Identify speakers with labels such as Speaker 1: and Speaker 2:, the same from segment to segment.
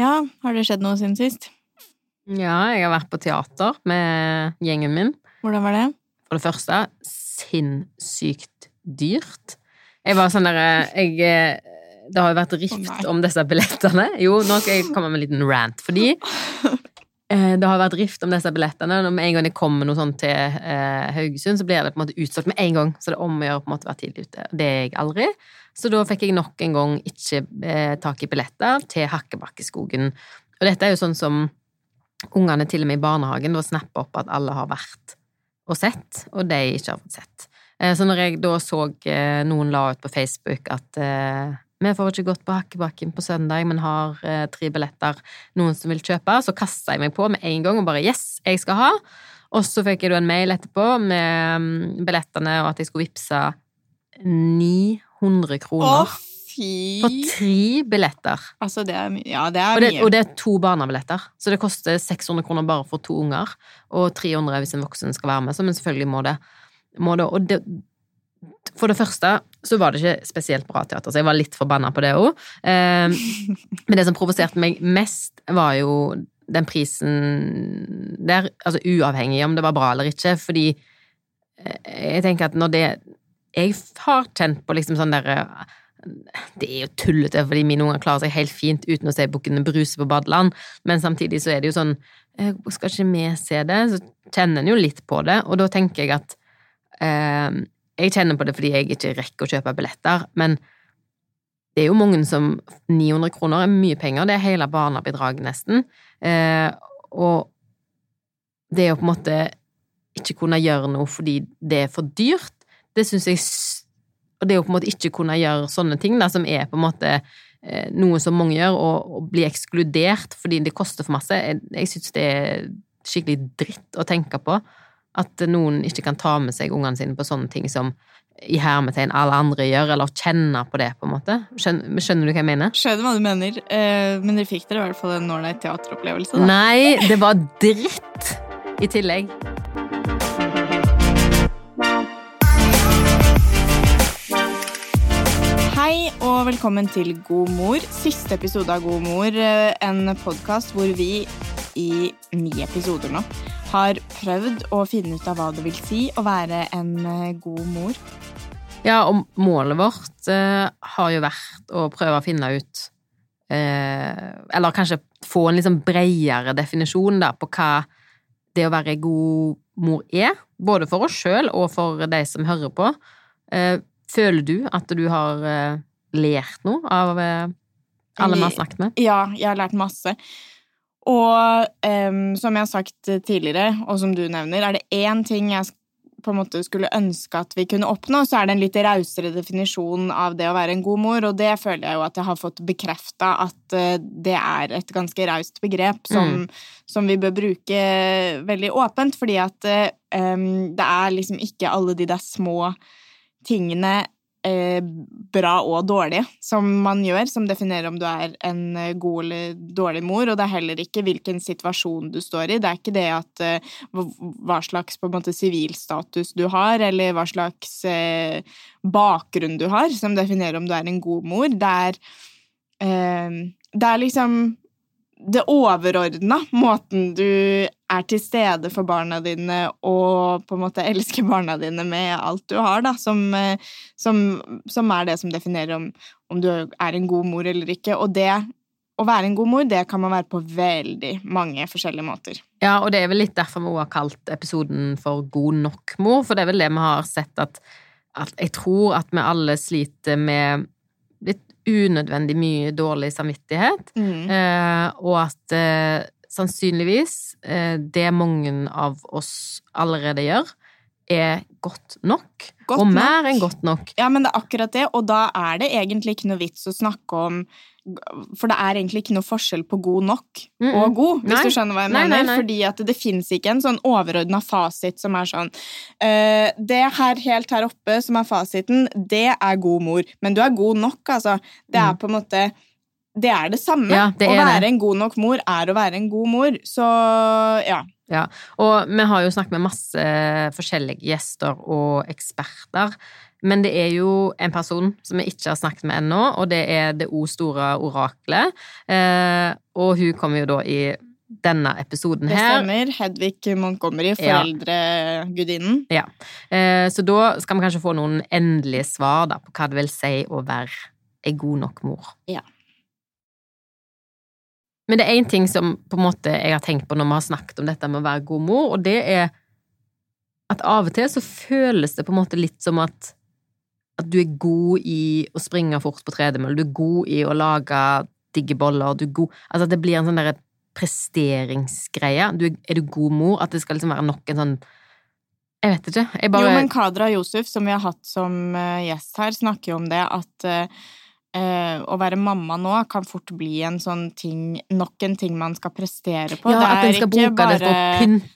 Speaker 1: Ja, har det skjedd noe siden sist?
Speaker 2: Ja, jeg har vært på teater med gjengen min.
Speaker 1: Hvordan var det?
Speaker 2: For det første, sinnssykt dyrt. Jeg var sånn derre Jeg eh, Det har jo vært rift
Speaker 1: oh,
Speaker 2: om disse billettene. Jo, nå skal jeg komme med en liten rant, fordi eh, det har vært rift om disse billettene. Når med en gang det kommer noe sånt til eh, Haugesund, så blir det på en måte utsolgt med en gang. Så det er om å gjøre å være tidlig ute. Det er jeg aldri. Så da fikk jeg nok en gang ikke eh, tak i billetter til Hakkebakkeskogen. Og dette er jo sånn som ungene til og med i barnehagen da snapper opp at alle har vært og sett, og de ikke har fått sett. Eh, Så når jeg da så eh, noen la ut på Facebook at eh, vi får ikke gått på Hakkebakken på søndag, men har eh, tre billetter, noen som vil kjøpe, så kasta jeg meg på med en gang og bare yes, jeg skal ha. Og så fikk jeg en mail etterpå med mm, billettene og at jeg skulle vippse 900 kroner.
Speaker 1: Åh, fy
Speaker 2: for tre billetter.
Speaker 1: Altså, det er mye. Ja, det er
Speaker 2: Og det,
Speaker 1: mye.
Speaker 2: og det er to barnebilletter, så det koster 600 kroner bare for to unger, og 300 hvis en voksen skal være med, så men selvfølgelig må det. Må det. Og det, for det første så var det ikke spesielt bra teater, så jeg var litt forbanna på det òg. Eh, men det som provoserte meg mest, var jo den prisen der, altså uavhengig om det var bra eller ikke, fordi eh, jeg tenker at når det Jeg har kjent på liksom sånn derre det er jo tullete, fordi mine unger klarer seg helt fint uten å se Bukkene Bruse på badeland, men samtidig så er det jo sånn eh, Skal ikke vi se det? Så kjenner en jo litt på det, og da tenker jeg at eh, Jeg kjenner på det fordi jeg ikke rekker å kjøpe billetter, men det er jo mange som 900 kroner er mye penger, det er hele barnebidraget nesten. Eh, og det å på en måte ikke kunne gjøre noe fordi det er for dyrt, det syns jeg Og det å på en måte ikke kunne gjøre sånne ting, da, som er på en måte eh, noe som mange gjør, og, og bli ekskludert fordi det koster for masse, jeg, jeg syns det er skikkelig dritt å tenke på. At noen ikke kan ta med seg ungene sine på sånne ting som i hermetegn alle andre gjør, eller kjenne på det, på en måte. Skjønner, skjønner du hva jeg mener?
Speaker 1: Skjønner hva du mener, eh, men dere fikk dere i hvert fall en ålreit teateropplevelse, da.
Speaker 2: Nei, det var dritt i tillegg.
Speaker 1: Hei og velkommen til God mor. Siste episode av God mor. eh, En podkast hvor vi i ni episoder nå har prøvd å finne ut av hva det vil si å være en eh, god mor.
Speaker 2: Ja, og målet vårt eh, har jo vært å prøve å finne ut eh, Eller kanskje få en liksom bredere definisjon da, på hva det å være god mor er. Både for oss sjøl og for de som hører på. Eh, føler du at du har eh, lært noe av eh, alle vi har snakket med?
Speaker 1: Ja, jeg har lært masse. Og um, som jeg har sagt tidligere, og som du nevner, er det én ting jeg på en måte skulle ønske at vi kunne oppnå, så er det en litt rausere definisjon av det å være en god mor, og det føler jeg jo at jeg har fått bekrefta at eh, det er et ganske raust begrep som, som vi bør bruke veldig åpent, fordi at em, det er liksom ikke alle de der små tingene eh, bra og dårlige som man gjør, som definerer om du er en eh, god eller dårlig mor, og det er heller ikke hvilken situasjon du står i. Det er ikke det at eh, hva- slags på en måte sivilstatus du har, eller hva slags bakgrunn du har, som definerer om du er en god mor. Det er, det er liksom det overordna, måten du er til stede for barna dine og på en måte elsker barna dine med alt du har, da, som, eh, som, som er det som definerer om, om du er en god mor eller ikke. Og det å være en god mor, det kan man være på veldig mange forskjellige måter.
Speaker 2: Ja, og det er vel litt derfor vi har kalt episoden for God nok mor, for det er vel det vi har sett at, at jeg tror at vi alle sliter med unødvendig mye dårlig samvittighet,
Speaker 1: Mm.
Speaker 2: eh, og at eh, sannsynligvis eh, det mange av oss allerede gjør, er godt nok,
Speaker 1: Godt
Speaker 2: og
Speaker 1: nok.
Speaker 2: mer enn godt nok.
Speaker 1: Ja, men det er akkurat det, og da er det egentlig ikke noe vits å snakke om For det er egentlig ikke noe forskjell på god nok
Speaker 2: Mm, mm.
Speaker 1: og god, hvis
Speaker 2: Nei.
Speaker 1: du skjønner hva jeg
Speaker 2: Nei,
Speaker 1: mener.
Speaker 2: nei, nei.
Speaker 1: Fordi at det fins ikke en sånn overordna fasit som er sånn uh, Det her helt her oppe som er fasiten, det er god mor. Men du er god nok, altså. Det er
Speaker 2: Mm.
Speaker 1: på en måte Det er det samme.
Speaker 2: Ja, det
Speaker 1: å være
Speaker 2: det.
Speaker 1: en god nok mor er å være en god mor. Så ja.
Speaker 2: Og vi har jo snakket med masse forskjellige gjester og eksperter Men det er jo en person som vi ikke har snakket med ennå, og det er det O store oraklet. Eh, og hun kommer jo da i denne episoden
Speaker 1: Det
Speaker 2: her.
Speaker 1: stemmer. Hedvig Montgomery,
Speaker 2: Ja.
Speaker 1: foreldregudinnen.
Speaker 2: Ja. Eh, så da skal vi kanskje få noen endelige svar da, på hva det vil si å være ei god nok mor.
Speaker 1: Ja.
Speaker 2: Men det er én ting som på en måte jeg har tenkt på når vi har snakket om dette med å være god mor, og det er at av og til så føles det på en måte litt som at at du er god i å springe fort på tredemølle, du er god i å lage digge boller, du er god Altså at det blir en sånn derre presteringsgreie. Du, er du god mor? At det skal liksom være nok en sånn Jeg vet ikke. Jeg bare
Speaker 1: Jo, men Kadra Josef, som vi har hatt som eh, gjest her, snakker jo om det at eh, eh, å være mamma nå kan fort bli en sånn ting Nok en ting man skal prestere på.
Speaker 2: Ja, det er ikke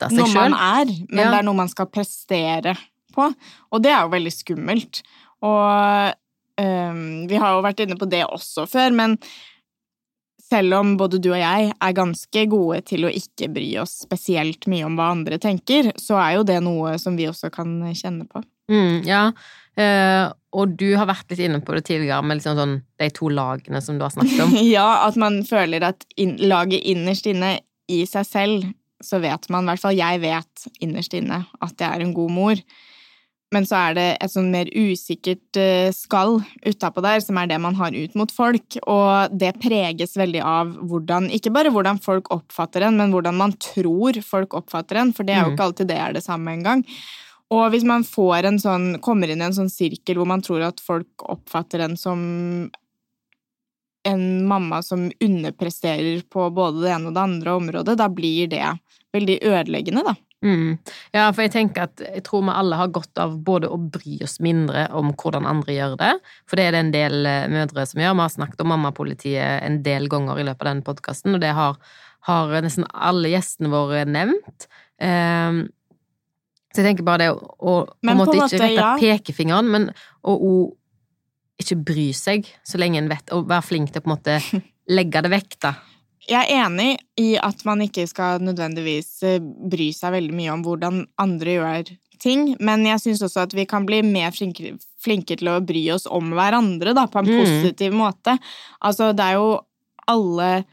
Speaker 2: seg
Speaker 1: noe man er, men
Speaker 2: Ja.
Speaker 1: det er noe man skal prestere på. Og det er jo veldig skummelt. Og ehm, vi har jo vært inne på det også før, men selv om både du og jeg er ganske gode til å ikke bry oss spesielt mye om hva andre tenker, så er jo det noe som vi også kan kjenne på.
Speaker 2: Mm, ja, Uh, og du har vært litt inne på det tidligere med liksom sånn, de to lagene som du har snakket om.
Speaker 1: Ja, at man føler at in laget innerst inne i seg selv, så vet man, i hvert fall jeg vet innerst inne, at jeg er en god mor. Men så er det et sånn mer usikkert eh, skall utapå der, som er det man har ut mot folk. Og det preges veldig av hvordan, ikke bare hvordan folk oppfatter en, men hvordan man tror folk oppfatter en, for det er jo
Speaker 2: Mm.
Speaker 1: ikke alltid det er det samme engang. Og hvis man sånn, kommer inn i en sånn sirkel hvor man tror at folk oppfatter en som en mamma som underpresterer på både det ene og det andre området, da blir det veldig ødeleggende, da.
Speaker 2: Mm. Ja, for jeg tenker at jeg tror vi alle har godt av både å bry oss mindre om hvordan andre gjør det, for det er det en del eh, mødre som gjør. Vi har snakket om mammapolitiet en del ganger i løpet av denne podkasten, og det har, har nesten alle gjestene våre nevnt. Ehm, så jeg tenker bare det å, å på
Speaker 1: Men
Speaker 2: en måte ikke rette
Speaker 1: ja.
Speaker 2: pekefingeren, men å, å ikke bry seg så lenge en vet, og være flink til å på en måte legge det vekk, da.
Speaker 1: Jeg er enig i at man ikke skal nødvendigvis eh, bry seg veldig mye om hvordan andre gjør ting, men jeg syns også at vi kan bli mer flinke, flinke til å bry oss om hverandre, da, på en
Speaker 2: Mm.
Speaker 1: positiv måte. Altså, det er jo alle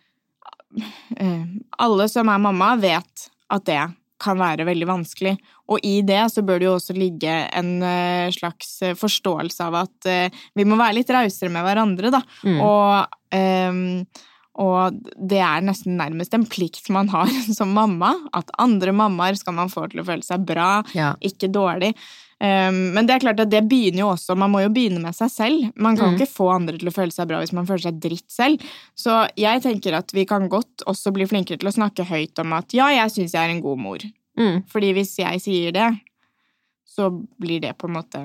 Speaker 1: eh, Alle som er mamma, vet at det kan være veldig vanskelig. Og i det så bør det jo også ligge en eh, slags eh, forståelse av at eh, vi må være litt rausere med hverandre, da.
Speaker 2: Mm.
Speaker 1: Og, um, og det er nesten nærmest en plikt man har som mamma. At andre mammaer skal man få til å føle seg bra,
Speaker 2: Ja.
Speaker 1: ikke dårlig. Ehm, men det er klart at det begynner jo også Man må jo begynne med seg selv. Man kan
Speaker 2: Mm.
Speaker 1: ikke få andre til å føle seg bra hvis man føler seg dritt selv. Så jeg tenker at vi kan godt også bli flinkere til å snakke høyt om at ja, jeg syns jeg er en god mor.
Speaker 2: Mm.
Speaker 1: Fordi hvis jeg sier det, så blir det på en måte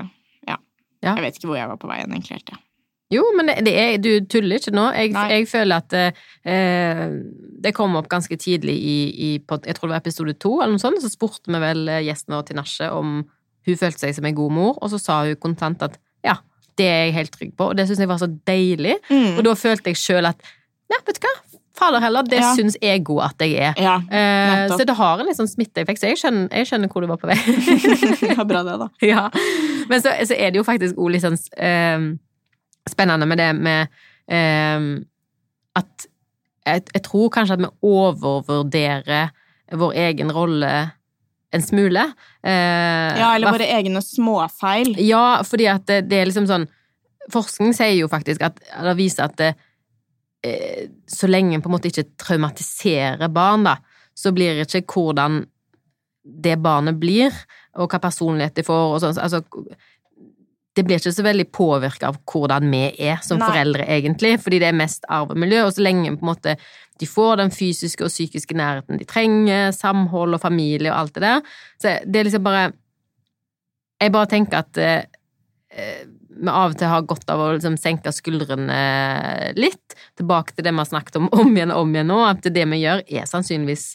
Speaker 1: Ja.
Speaker 2: Ja.
Speaker 1: Jeg vet ikke hvor jeg var på veien, egentlig. helt, ja.
Speaker 2: Jo, men det er, du tuller ikke nå. Jeg, jeg føler at eh, det kom opp ganske tidlig i, i Jeg tror det var episode to, eller noe sånt, så spurte vi vel eh, gjesten vår Tinashe om hun følte seg som en god mor, og så sa hun kontant at ja, det er jeg helt trygg på, og det syns jeg var så deilig.
Speaker 1: Mm.
Speaker 2: Og da følte jeg sjøl at ja, vet du hva, fader heller, det
Speaker 1: Ja.
Speaker 2: syns jeg god at jeg er.
Speaker 1: Ja,
Speaker 2: Eh, så det har en litt sånn smitteeffekt, så jeg skjønner, jeg skjønner hvor du var på vei.
Speaker 1: ja, bra det, da.
Speaker 2: Ja, men så, så er det jo faktisk òg litt sånn eh, spennende med det med eh, at jeg, jeg tror kanskje at vi overvurderer vår egen rolle en smule. Eh,
Speaker 1: Ja, eller våre egne småfeil.
Speaker 2: Ja, fordi at det, det er liksom sånn Forskning sier jo faktisk at Eller viser at det, eh, så lenge en på en måte ikke traumatiserer barn, da, så blir ikke hvordan det barnet blir, og hva personlighet de får, og sånn. Altså, det blir ikke så veldig påvirka av hvordan vi er som
Speaker 1: Nei.
Speaker 2: foreldre, egentlig, fordi det er mest arvemiljø. og og så lenge på en måte de får den fysiske og psykiske nærheten de trenger, samhold og familie og alt det der, så det er liksom bare Jeg bare tenker at eh, eh, vi av og til har godt av å liksom senke skuldrene litt, tilbake til det vi har snakket om om igjen og om igjen nå, at det vi gjør, er sannsynligvis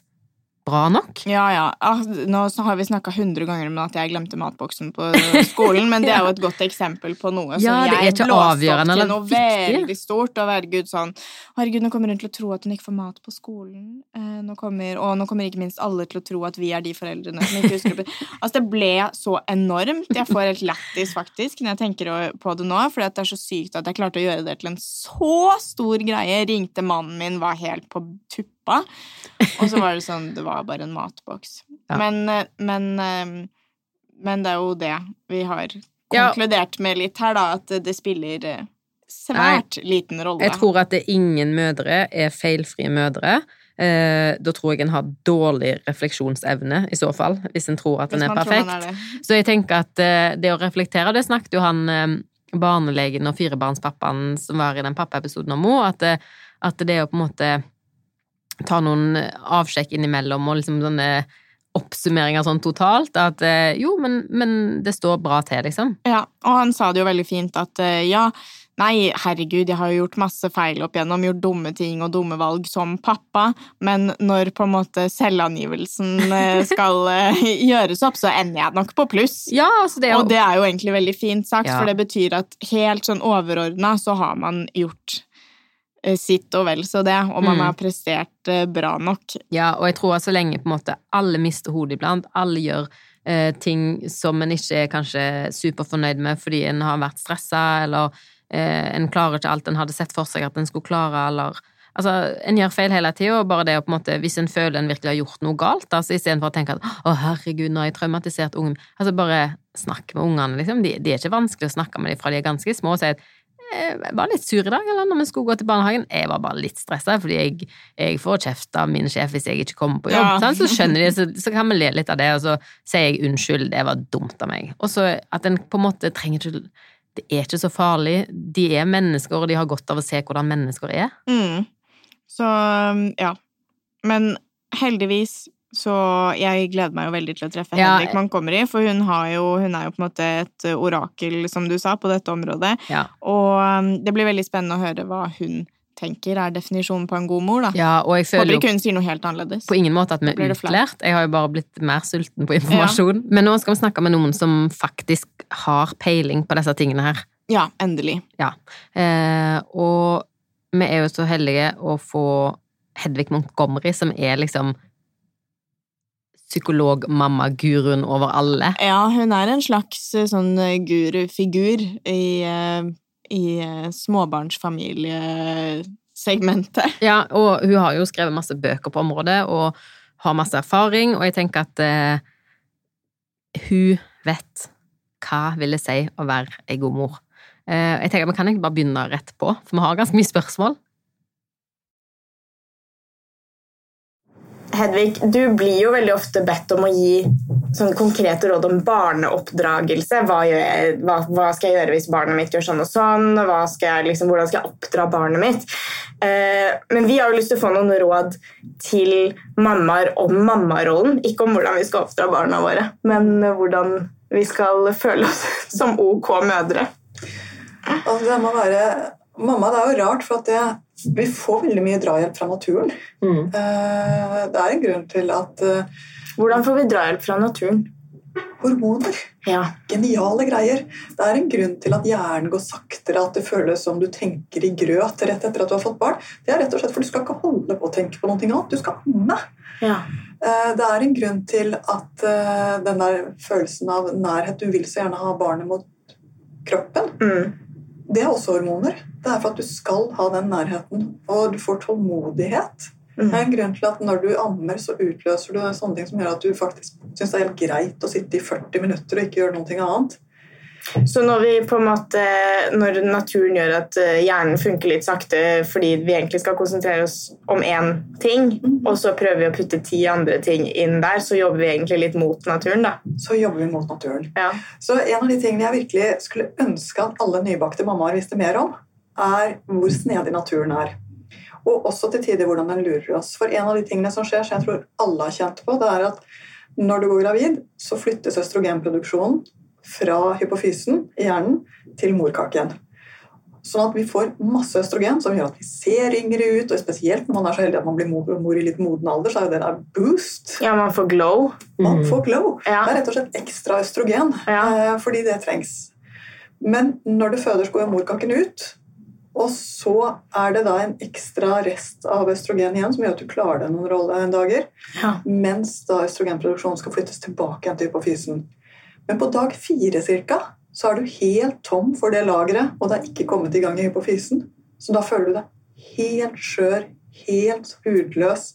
Speaker 2: bra nok.
Speaker 1: Ja, ja. Ah, nå så har vi snakka hundre ganger om at jeg glemte matboksen på skolen, men det er jo et godt eksempel på noe
Speaker 2: Ja,
Speaker 1: som jeg blåste opp til noe veldig stort. Og herregud, sånn Herregud, nå kommer hun til å tro at hun ikke får mat på skolen. Eh, nå kommer, og nå kommer ikke minst alle til å tro at vi er de foreldrene som ikke husker det. Altså, det ble så enormt. Jeg får helt lættis, faktisk, når jeg tenker på det nå, for det er så sykt at jeg klarte å gjøre det til en så stor greie. Ringte mannen min, var helt på tuppa. Og så var det sånn Det var bare en matboks.
Speaker 2: Ja.
Speaker 1: Men, eh, men, eh, men det er jo det vi har konkludert med litt her, da, at det spiller svært svært liten rolle.
Speaker 2: Jeg tror at det er ingen mødre er feilfrie mødre. Eh, da tror jeg en har dårlig refleksjonsevne, i så fall, hvis en tror at en
Speaker 1: Hvis
Speaker 2: er perfekt.
Speaker 1: er.
Speaker 2: Så jeg tenker at eh, det å reflektere, det snakket jo han eh, barnelegen og firebarnspappaen som var i den pappaepisoden om henne, at, det- at det å på en måte ta noen avsjekk innimellom og liksom sånne oppsummeringer sånn totalt, at eh, jo, men, men det står bra til, liksom.
Speaker 1: Ja, og han sa det jo veldig fint at eh, ja, nei, herregud, jeg har jo gjort masse feil opp igjennom, gjort dumme ting og dumme valg som pappa, men når på en måte selvangivelsen eh, skal gjøres opp, så ender jeg nok på pluss.
Speaker 2: Ja, altså det er jo
Speaker 1: Og det er jo egentlig veldig fint sagt,
Speaker 2: Ja.
Speaker 1: for det betyr at helt sånn overordna så har man gjort sitt og vel så det, og man
Speaker 2: Mm.
Speaker 1: har prestert eh, bra nok.
Speaker 2: Ja, og jeg tror at så lenge på en måte alle mister hodet iblant, alle gjør eh, ting som en ikke er kanskje superfornøyd med fordi en har vært stressa, eller eh, en klarer ikke alt en hadde sett for seg at en skulle klare, eller Altså, en gjør feil hele tida, og bare det å på en måte Hvis en føler en virkelig har gjort noe galt, altså istedenfor å tenke at 'Å, herregud, nå har jeg traumatisert ungen' Altså, bare snakk med ungene, liksom. De, de er ikke vanskelig å snakke med dem fra de er ganske små, og si at «Eh, jeg var litt sur i dag, eller når vi skulle gå til barnehagen. Jeg var bare litt stressa, fordi jeg, jeg får kjeft av min sjef hvis jeg ikke kommer på jobb.
Speaker 1: Ja.
Speaker 2: Så skjønner de, så, så kan vi le litt av det, og så sier jeg unnskyld, det var dumt av meg. Og så at en på en måte trenger ikke Det er ikke så farlig. De er mennesker, og de har godt av å se hvordan mennesker er.
Speaker 1: Mm. Så ja. Men heldigvis så jeg gleder meg jo veldig til å treffe
Speaker 2: Ja,
Speaker 1: Henrik Montgomery, for hun, har jo, hun er jo på en måte et orakel, som du sa, på dette området.
Speaker 2: Ja.
Speaker 1: Og um, det blir veldig spennende å høre hva hun tenker er definisjonen på en god mor, da.
Speaker 2: Ja, og jeg
Speaker 1: Håper
Speaker 2: føler jo
Speaker 1: ikke hun sier noe helt annerledes.
Speaker 2: på ingen måte at vi er utlært. Jeg har jo bare blitt mer sulten på informasjon. Men nå skal vi snakke med noen som faktisk har peiling på disse tingene her.
Speaker 1: Ja, endelig.
Speaker 2: Ja. Eh, og vi er jo så heldige å få Hedvig Montgomery, som er liksom psykolog-mamma-guruen over alle.
Speaker 1: Ja, hun er en slags eh, sånn eh, gurufigur i, eh, i småbarnsfamiliesegmentet.
Speaker 2: Ja, og hun har jo skrevet masse bøker på området, og har masse erfaring, og jeg tenker at eh, hun vet hva vil det si å være ei god mor. Eh, jeg tenker Vi kan egentlig bare begynne rett på, for vi har ganske mye spørsmål.
Speaker 1: Hedvig, du blir jo veldig ofte bedt om å gi sånn konkrete råd om barneoppdragelse. Hva, jeg, hva, hva skal jeg gjøre hvis barnet mitt gjør sånn og sånn? Skal jeg, liksom, hvordan skal jeg oppdra barnet mitt? Eh, men vi har jo lyst til å få noen råd til mammaer om mammarollen. Ikke om hvordan vi skal oppdra barna våre, men hvordan vi skal føle oss som ok mødre.
Speaker 3: Altså, det må være Mamma, det er jo rart, for at det, vi får veldig mye drahjelp fra naturen.
Speaker 2: Mm.
Speaker 3: Eh, Det er en grunn til at eh,
Speaker 1: Hvordan får vi drahjelp fra naturen?
Speaker 3: hormoner
Speaker 1: Ja.
Speaker 3: Geniale greier. Det er en grunn til at hjernen går saktere, at det føles som du tenker i grøt rett etter at du har fått barn. Det er rett og slett for du skal ikke holde på å tenke på noe annet. Du skal amme.
Speaker 1: ja.
Speaker 3: Eh, Det er en grunn til at den der følelsen av nærhet Du vil så gjerne ha barnet mot kroppen.
Speaker 1: Mm.
Speaker 3: Det er også hormoner. Det er for at du skal ha den nærheten, og du får tålmodighet. Det er en grunn til at når du ammer, så utløser du sånne ting som gjør at du faktisk syns det er helt greit å sitte i 40 minutter og ikke gjøre noe annet.
Speaker 1: Så når vi på en måte Når naturen gjør at eh, hjernen funker litt sakte fordi vi egentlig skal konsentrere oss om én ting, og så prøver vi å putte ti andre ting inn der, så jobber vi egentlig litt mot naturen, da.
Speaker 3: Så jobber vi mot naturen.
Speaker 1: Ja.
Speaker 3: Så en av de tingene jeg virkelig skulle ønske at alle nybakte mammaer visste mer om, er hvor snedig naturen er. Og også til tider hvordan den lurer oss. For en av de tingene som skjer, som jeg tror alle har kjent på, det er at når du går gravid, så flyttes østrogenproduksjonen fra hypofysen i hjernen til morkaken. Sånn at vi får masse østrogen som gjør at vi ser yngre ut. Og spesielt når man er så heldig at man blir mor, mor i litt moden alder, så er jo det der boost.
Speaker 4: Ja, man får glow.
Speaker 3: Man
Speaker 2: Mm.
Speaker 3: får glow.
Speaker 4: Ja.
Speaker 3: Det er rett og slett ekstra østrogen,
Speaker 4: Ja.
Speaker 3: eh, fordi det trengs. Men når du føder, går morkaken ut. Og så er det da en ekstra rest av østrogen igjen som gjør at du klarer deg noen rolle dager.
Speaker 4: Ja.
Speaker 3: Mens da østrogenproduksjonen skal flyttes tilbake igjen til hypofysen. Men på dag fire cirka, så er du helt tom for det lageret, og det er ikke kommet i gang i hypofysen. Så da føler du deg helt skjør, helt hudløs.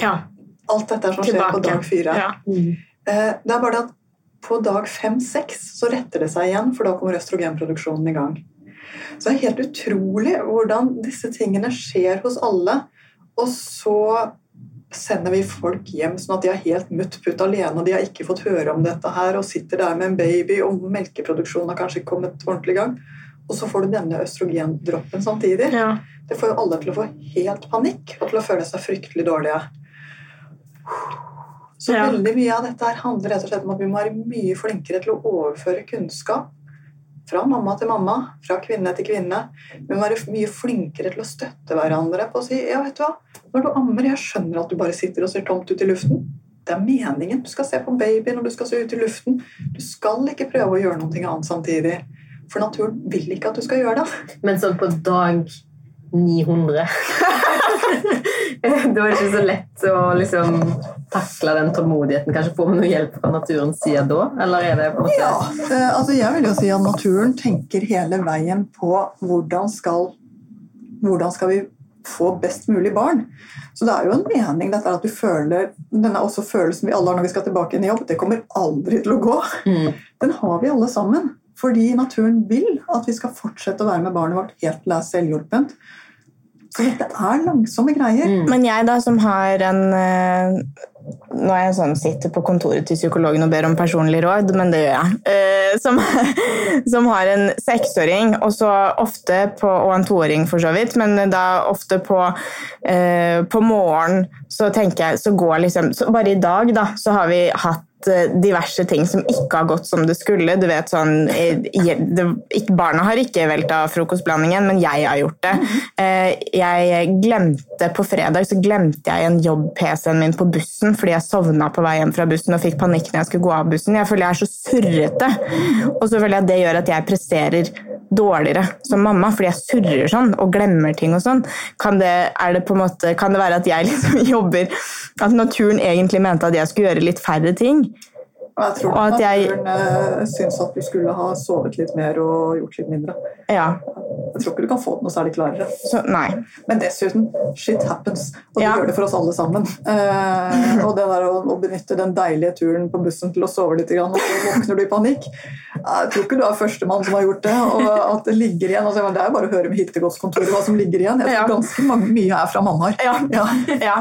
Speaker 4: ja.
Speaker 3: Alt dette er som skjer på dag fire.
Speaker 4: Ja.
Speaker 3: Mm. Det er bare det at på dag fem-seks så retter det seg igjen, for da kommer østrogenproduksjonen i gang. Så det er helt utrolig hvordan disse tingene skjer hos alle. Og så sender vi folk hjem sånn at de er helt mutt-putt alene, og de har ikke fått høre om dette her, og sitter der med en baby, og melkeproduksjonen har kanskje ikke kommet ordentlig i gang. Og så får du denne østrogendroppen samtidig.
Speaker 4: Ja.
Speaker 3: Det får jo alle til å få helt panikk og til å føle seg fryktelig dårlige. Så
Speaker 4: Ja.
Speaker 3: veldig mye av dette her handler rett og slett om at vi må være mye flinkere til å overføre kunnskap fra mamma til mamma, fra kvinne til kvinne. Vi må være mye flinkere til å støtte hverandre på å si ja, vet du hva, når du ammer, jeg skjønner at du bare sitter og ser tomt ut i luften. Det er meningen. Du skal se på babyen og du skal se ut i luften. Du skal ikke prøve å gjøre noe annet samtidig. For naturen vil ikke at du skal gjøre det.
Speaker 2: Men sånn på dag 900 Det var ikke så lett å liksom takle den tålmodigheten. Kanskje får vi noe hjelp fra naturens side da? Eller er det på en måte
Speaker 3: Ja, eh, altså jeg vil jo si at naturen tenker hele veien på hvordan skal, hvordan skal vi få best mulig barn. Så det er jo en mening dette er at du føler Denne også følelsen vi alle har når vi skal tilbake inn i jobb, det kommer aldri til å gå.
Speaker 2: Mm.
Speaker 3: Den har vi alle sammen. Fordi naturen vil at vi skal fortsette å være med barnet vårt helt til det er selvhjulpent. Så dette er langsomme greier.
Speaker 2: Mm.
Speaker 4: Men jeg da, som har en eh, Nå er jeg sånn, sitter på kontoret til psykologen og ber om personlig råd, men det gjør jeg. Eh, som, som har en seksåring og, så ofte på, og en toåring, for så vidt. Men da ofte på, eh, på morgen så tenker jeg så går liksom så Bare i dag da, så har vi hatt diverse ting som ikke har gått som det skulle. Du vet sånn, eh, Barna har ikke velta frokostblandingen, men jeg har gjort det. Eh, Jeg glemte På fredag så glemte jeg en jobb-PC-en min på bussen fordi jeg sovna på vei hjem fra bussen og fikk panikk når jeg skulle gå av bussen. Jeg føler jeg er så surrete. Og så føler jeg at det gjør at jeg presterer dårligere som mamma, fordi jeg surrer sånn og glemmer ting og sånn. Kan det, det måte, kan det være at jeg liksom jobber At naturen egentlig mente at jeg skulle gjøre litt færre ting?
Speaker 3: Og jeg tror
Speaker 4: Og at
Speaker 3: naturen jeg, syns at du skulle ha sovet litt mer og gjort litt mindre.
Speaker 4: Ja,
Speaker 3: Jeg tror ikke du kan få det noe særlig klarere.
Speaker 4: så.
Speaker 3: Men dessuten, shit happens. Og det
Speaker 4: Ja.
Speaker 3: gjør det for oss alle sammen. Eh, og det der å, å benytte den deilige turen på bussen til å sove litt, og så våkner du i panikk Jeg tror ikke du er førstemann som har gjort det. Og at det ligger igjen altså, Det er bare å høre med hittegodskontoret hva som ligger igjen. Jeg tror
Speaker 4: Ja.
Speaker 3: ganske mange, mye er fra.
Speaker 4: Ja.
Speaker 3: Ja.
Speaker 4: Ja.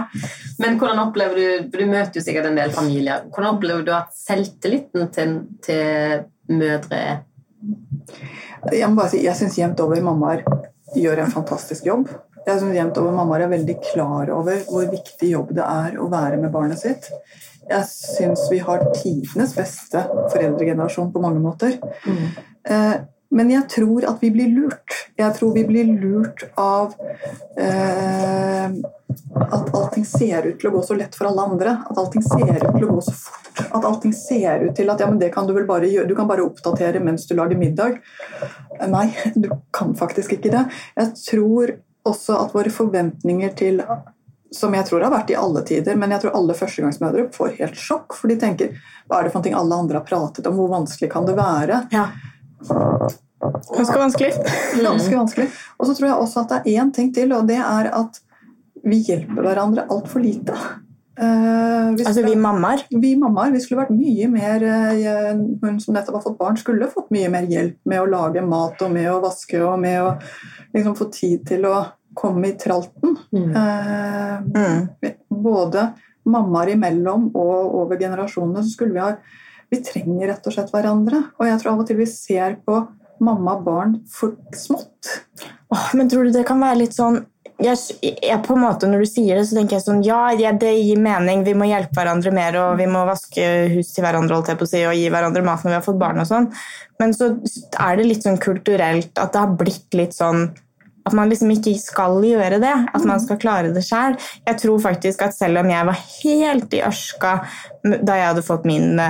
Speaker 2: Men hvordan opplever du Du møter jo sikkert en del familier. Hvordan opplever du at selvtilliten til, til mødre er?
Speaker 3: Jeg må bare si, jeg syns jevnt over mammaer gjør en fantastisk jobb. Jeg synes jevnt over Mammaer er veldig klar over hvor viktig jobb det er å være med barnet sitt. Jeg syns vi har tidenes beste foreldregenerasjon på mange måter. Eh, Men jeg tror at vi blir lurt. Jeg tror vi blir lurt av eh, at allting ser ut til å gå så lett for alle andre. At allting ser ut til å gå så fort. At allting ser ut til at ja, men det kan du vel bare gjøre. Du kan bare oppdatere mens du lager middag. Eh, Nei, du kan faktisk ikke det. Jeg tror også at våre forventninger til som jeg tror har vært i alle tider, men jeg tror alle førstegangsmødre får helt sjokk. For de tenker hva er det for noe alle andre har pratet om, hvor vanskelig kan det være?
Speaker 4: ja. Ganske vanskelig.
Speaker 3: Ganske vanskelig. Og så tror jeg også at det er én ting til, og det er at vi hjelper hverandre altfor lite. Uh, vi
Speaker 4: Altså vi mammaer.
Speaker 3: vi mammaer vi skulle vært mye mer uh, Hun som nettopp har fått barn, skulle fått mye mer hjelp med å lage mat og med å vaske og med å liksom få tid til å komme i tralten. Eh,
Speaker 4: Mm.
Speaker 3: både mammaer imellom og over generasjonene så skulle vi ha Vi trenger rett og slett hverandre. Og jeg tror av og til vi ser på mamma og barn for smått.
Speaker 4: Åh, men tror du det kan være litt sånn jeg, jeg, på en måte Når du sier det, så tenker jeg sånn ja, det gir mening. Vi må hjelpe hverandre mer, og vi må vaske hus til hverandre holdt jeg på å si, og gi hverandre mat når vi har fått barn. og sånn. Men så er det litt sånn kulturelt at det har blitt litt sånn at man liksom ikke skal gjøre det. At man skal klare det sjøl. Jeg tror faktisk at selv om jeg var helt i ørska da jeg hadde fått min,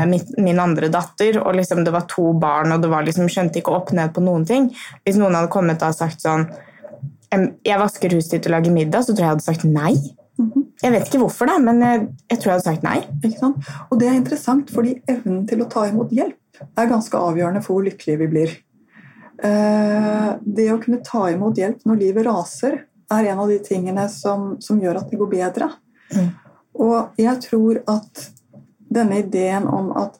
Speaker 4: min andre datter, og liksom det var to barn, og det var liksom, skjønte ikke opp ned på noen ting Hvis noen hadde kommet og sagt sånn Jeg vasker huset ditt og lager middag, så tror jeg jeg hadde sagt nei. Jeg vet ikke hvorfor, da, men jeg, jeg tror jeg hadde sagt nei.
Speaker 3: Og det er interessant, fordi evnen til å ta imot hjelp er ganske avgjørende for hvor lykkelige vi blir. Eh, det å kunne ta imot hjelp når livet raser, er en av de tingene som, som gjør at det går bedre. Mm. Og jeg tror at denne ideen om at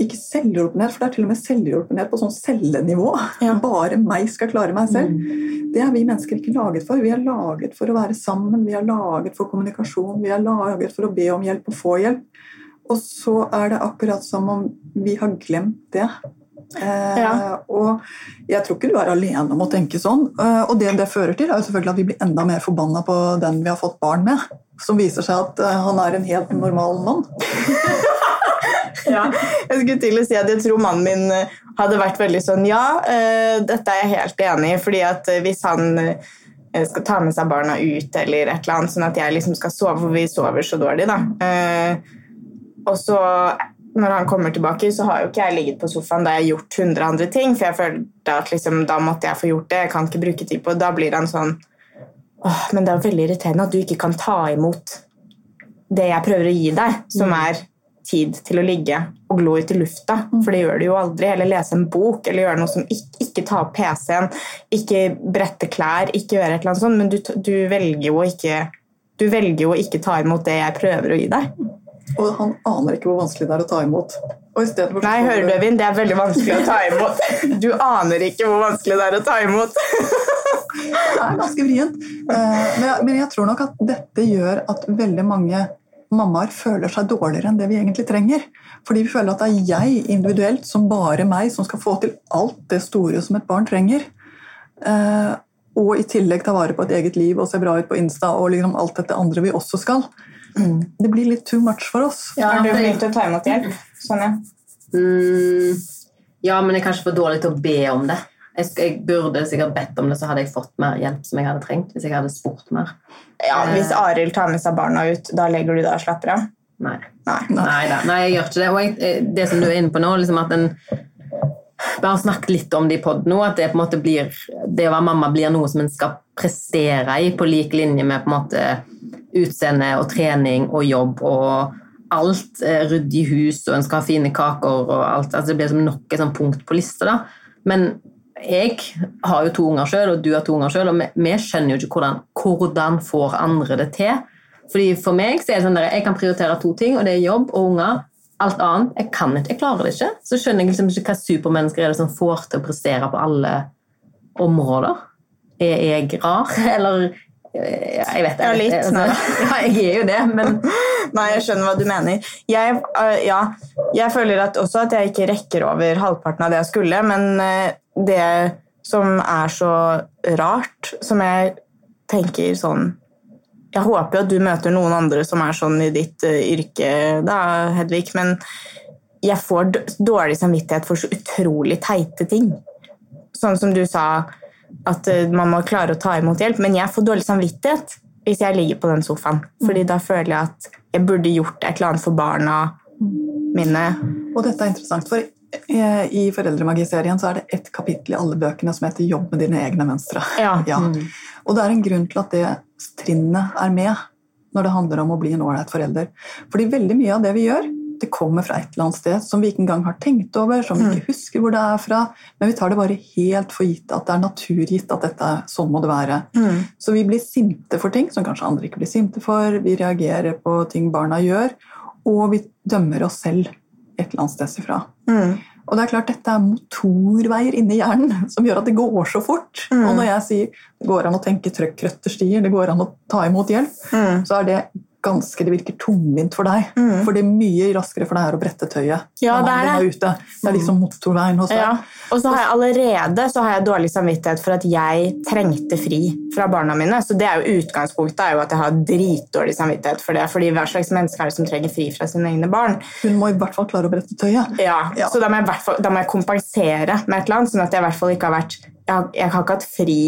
Speaker 3: ikke selvhjulpenhet, for det er til og med selvhjulpenhet på sånn cellenivå. Ja. Bare meg skal klare meg selv. Mm. Det er vi mennesker ikke laget for. Vi er laget for å være sammen, vi er laget for kommunikasjon, vi er laget for å be om hjelp og få hjelp. Og så er det akkurat som om vi har glemt det. Eh, ja. Og jeg tror ikke du er alene om å tenke sånn. Eh, og det det fører til, er jo selvfølgelig at vi blir enda mer forbanna på den vi har fått barn med. Som viser seg at eh, han er en helt normal mann.
Speaker 4: ja, jeg skulle til å si at jeg tror mannen min eh, hadde vært veldig sånn Ja, dette er jeg helt enig i, fordi at hvis han skal ta med seg barna ut eller et eller annet, sånn at jeg liksom skal sove, for vi sover så dårlig, da. Og så når han kommer tilbake, så har jo ikke jeg ligget på sofaen da jeg har gjort 100 andre ting, for jeg følte at liksom, da måtte jeg få gjort det. Jeg kan ikke bruke tid på det. Da blir han sånn Åh, men det er veldig irriterende at du ikke kan ta imot det jeg prøver å gi deg, som mm. er tid til å ligge og glo ut i lufta. Mm. For det gjør du jo aldri. Eller lese en bok, eller gjøre noe som ikke, ikke ta opp PC-en, ikke brette klær, ikke gjøre et eller annet sånt. Men du, du velger jo ikke du velger jo ikke ta imot det jeg prøver å gi deg.
Speaker 3: Og han aner ikke hvor vanskelig det er å ta imot.
Speaker 4: Nei, hører du, Evin, det er veldig vanskelig å ta imot. Du aner ikke hvor vanskelig det er å ta imot.
Speaker 3: det er ganske vrient. Eh, men jeg tror nok at dette gjør at veldig mange mammaer føler seg dårligere enn det vi egentlig trenger. Fordi vi føler at det er jeg individuelt, som bare meg, som skal få til alt det store som et barn trenger. Eh, og i tillegg ta vare på et eget liv og se bra ut på Insta og liksom alt dette andre vi også skal. Mm. Det blir litt too much for oss.
Speaker 4: Ja, er du flink til å ta imot hjelp? Sonja? Mm,
Speaker 2: ja, men jeg er kanskje for dårlig til å be om det. Jeg, jeg, burde sikkert bedt om det, så hadde jeg fått mer hjelp som jeg hadde trengt. Hvis jeg hadde spurt mer.
Speaker 4: Ja, Hvis eh. Arild tar med seg barna ut, da legger du deg og slapper av?
Speaker 2: Nei. Nei. Nei, Nei, jeg gjør ikke det. Og jeg, eh, det som du er inne på nå, liksom at en bare snakket litt om det i pod nå, at det på en måte blir det å være mamma blir noe som en skal prestere i på lik linje med på en måte utseende og trening og jobb og alt. Eh, Ryddig hus, og en skal ha fine kaker og alt. Altså, det blir nok et sånn punkt på lista. da. Men jeg har jo to unger sjøl, og du har to unger sjøl, og vi, vi, skjønner jo ikke hvordan, hvordan får andre det til. Fordi For meg så er det sånn at jeg kan prioritere to ting, og det er jobb og unger. Alt annet jeg kan ikke, jeg klarer det ikke. Så skjønner jeg liksom ikke hva supermennesker er det som får til å prestere på alle områder. Er jeg rar, eller jeg vet det.
Speaker 4: Ja, litt. Altså,
Speaker 2: ja, jeg er jo det, men
Speaker 4: Nei, jeg skjønner hva du mener. Jeg, uh, ja, jeg føler at også at jeg ikke rekker over halvparten av det jeg skulle, men uh, det som er så rart, som jeg tenker sånn Jeg håper jo at du møter noen andre som er sånn i ditt yrke, da, Hedvig, men jeg får dårlig samvittighet for så utrolig teite ting. Sånn som du sa at eh, man må klare å ta imot hjelp. Men jeg får dårlig samvittighet hvis jeg ligger på den sofaen. Fordi da føler jeg at jeg burde gjort et eller annet for barna mine.
Speaker 3: Og dette er interessant, for i Foreldremagiserien så er det ett kapittel i alle bøkene som heter 'Jobb med dine egne mønstre'.
Speaker 4: Ja. Ja.
Speaker 3: Mm. Og det er en grunn til at det trinnet er med når det handler om å bli en ålreit forelder. Fordi veldig mye av det vi gjør, det kommer fra et eller annet sted som vi ikke engang har tenkt over, som vi mm. ikke husker hvor det er fra. Men vi tar det bare helt for gitt at det er naturgitt at dette, sånn må det være. Mm. Så vi blir sinte for ting som kanskje andre ikke blir sinte for. Vi reagerer på ting barna gjør, og vi dømmer oss selv et eller annet sted ifra. Mm. Og det er klart Dette er motorveier inni hjernen som gjør at det går så fort. Og når jeg sier det går an å tenke trøkkrøtterstier, det går an å ta imot hjelp, så er det ganske Det virker tungvint for deg.
Speaker 4: Mm.
Speaker 3: For det er mye raskere for deg å brette tøyet.
Speaker 4: Ja, det er det.
Speaker 3: ute. Det er liksom motorveien hos deg.
Speaker 4: Ja. Og så har jeg allerede så har jeg dårlig samvittighet for at jeg trengte fri fra barna mine. Så det er jo utgangspunktet er jo at jeg har dritdårlig samvittighet for det. fordi hva slags menneske er det som trenger fri fra sine egne barn?
Speaker 3: Hun må i hvert fall klare å brette tøyet.
Speaker 4: Ja,
Speaker 3: Ja.
Speaker 4: Så da må, jeg da må jeg kompensere med et eller annet, sånn at jeg i hvert fall ikke har vært Jeg har, jeg har ikke hatt fri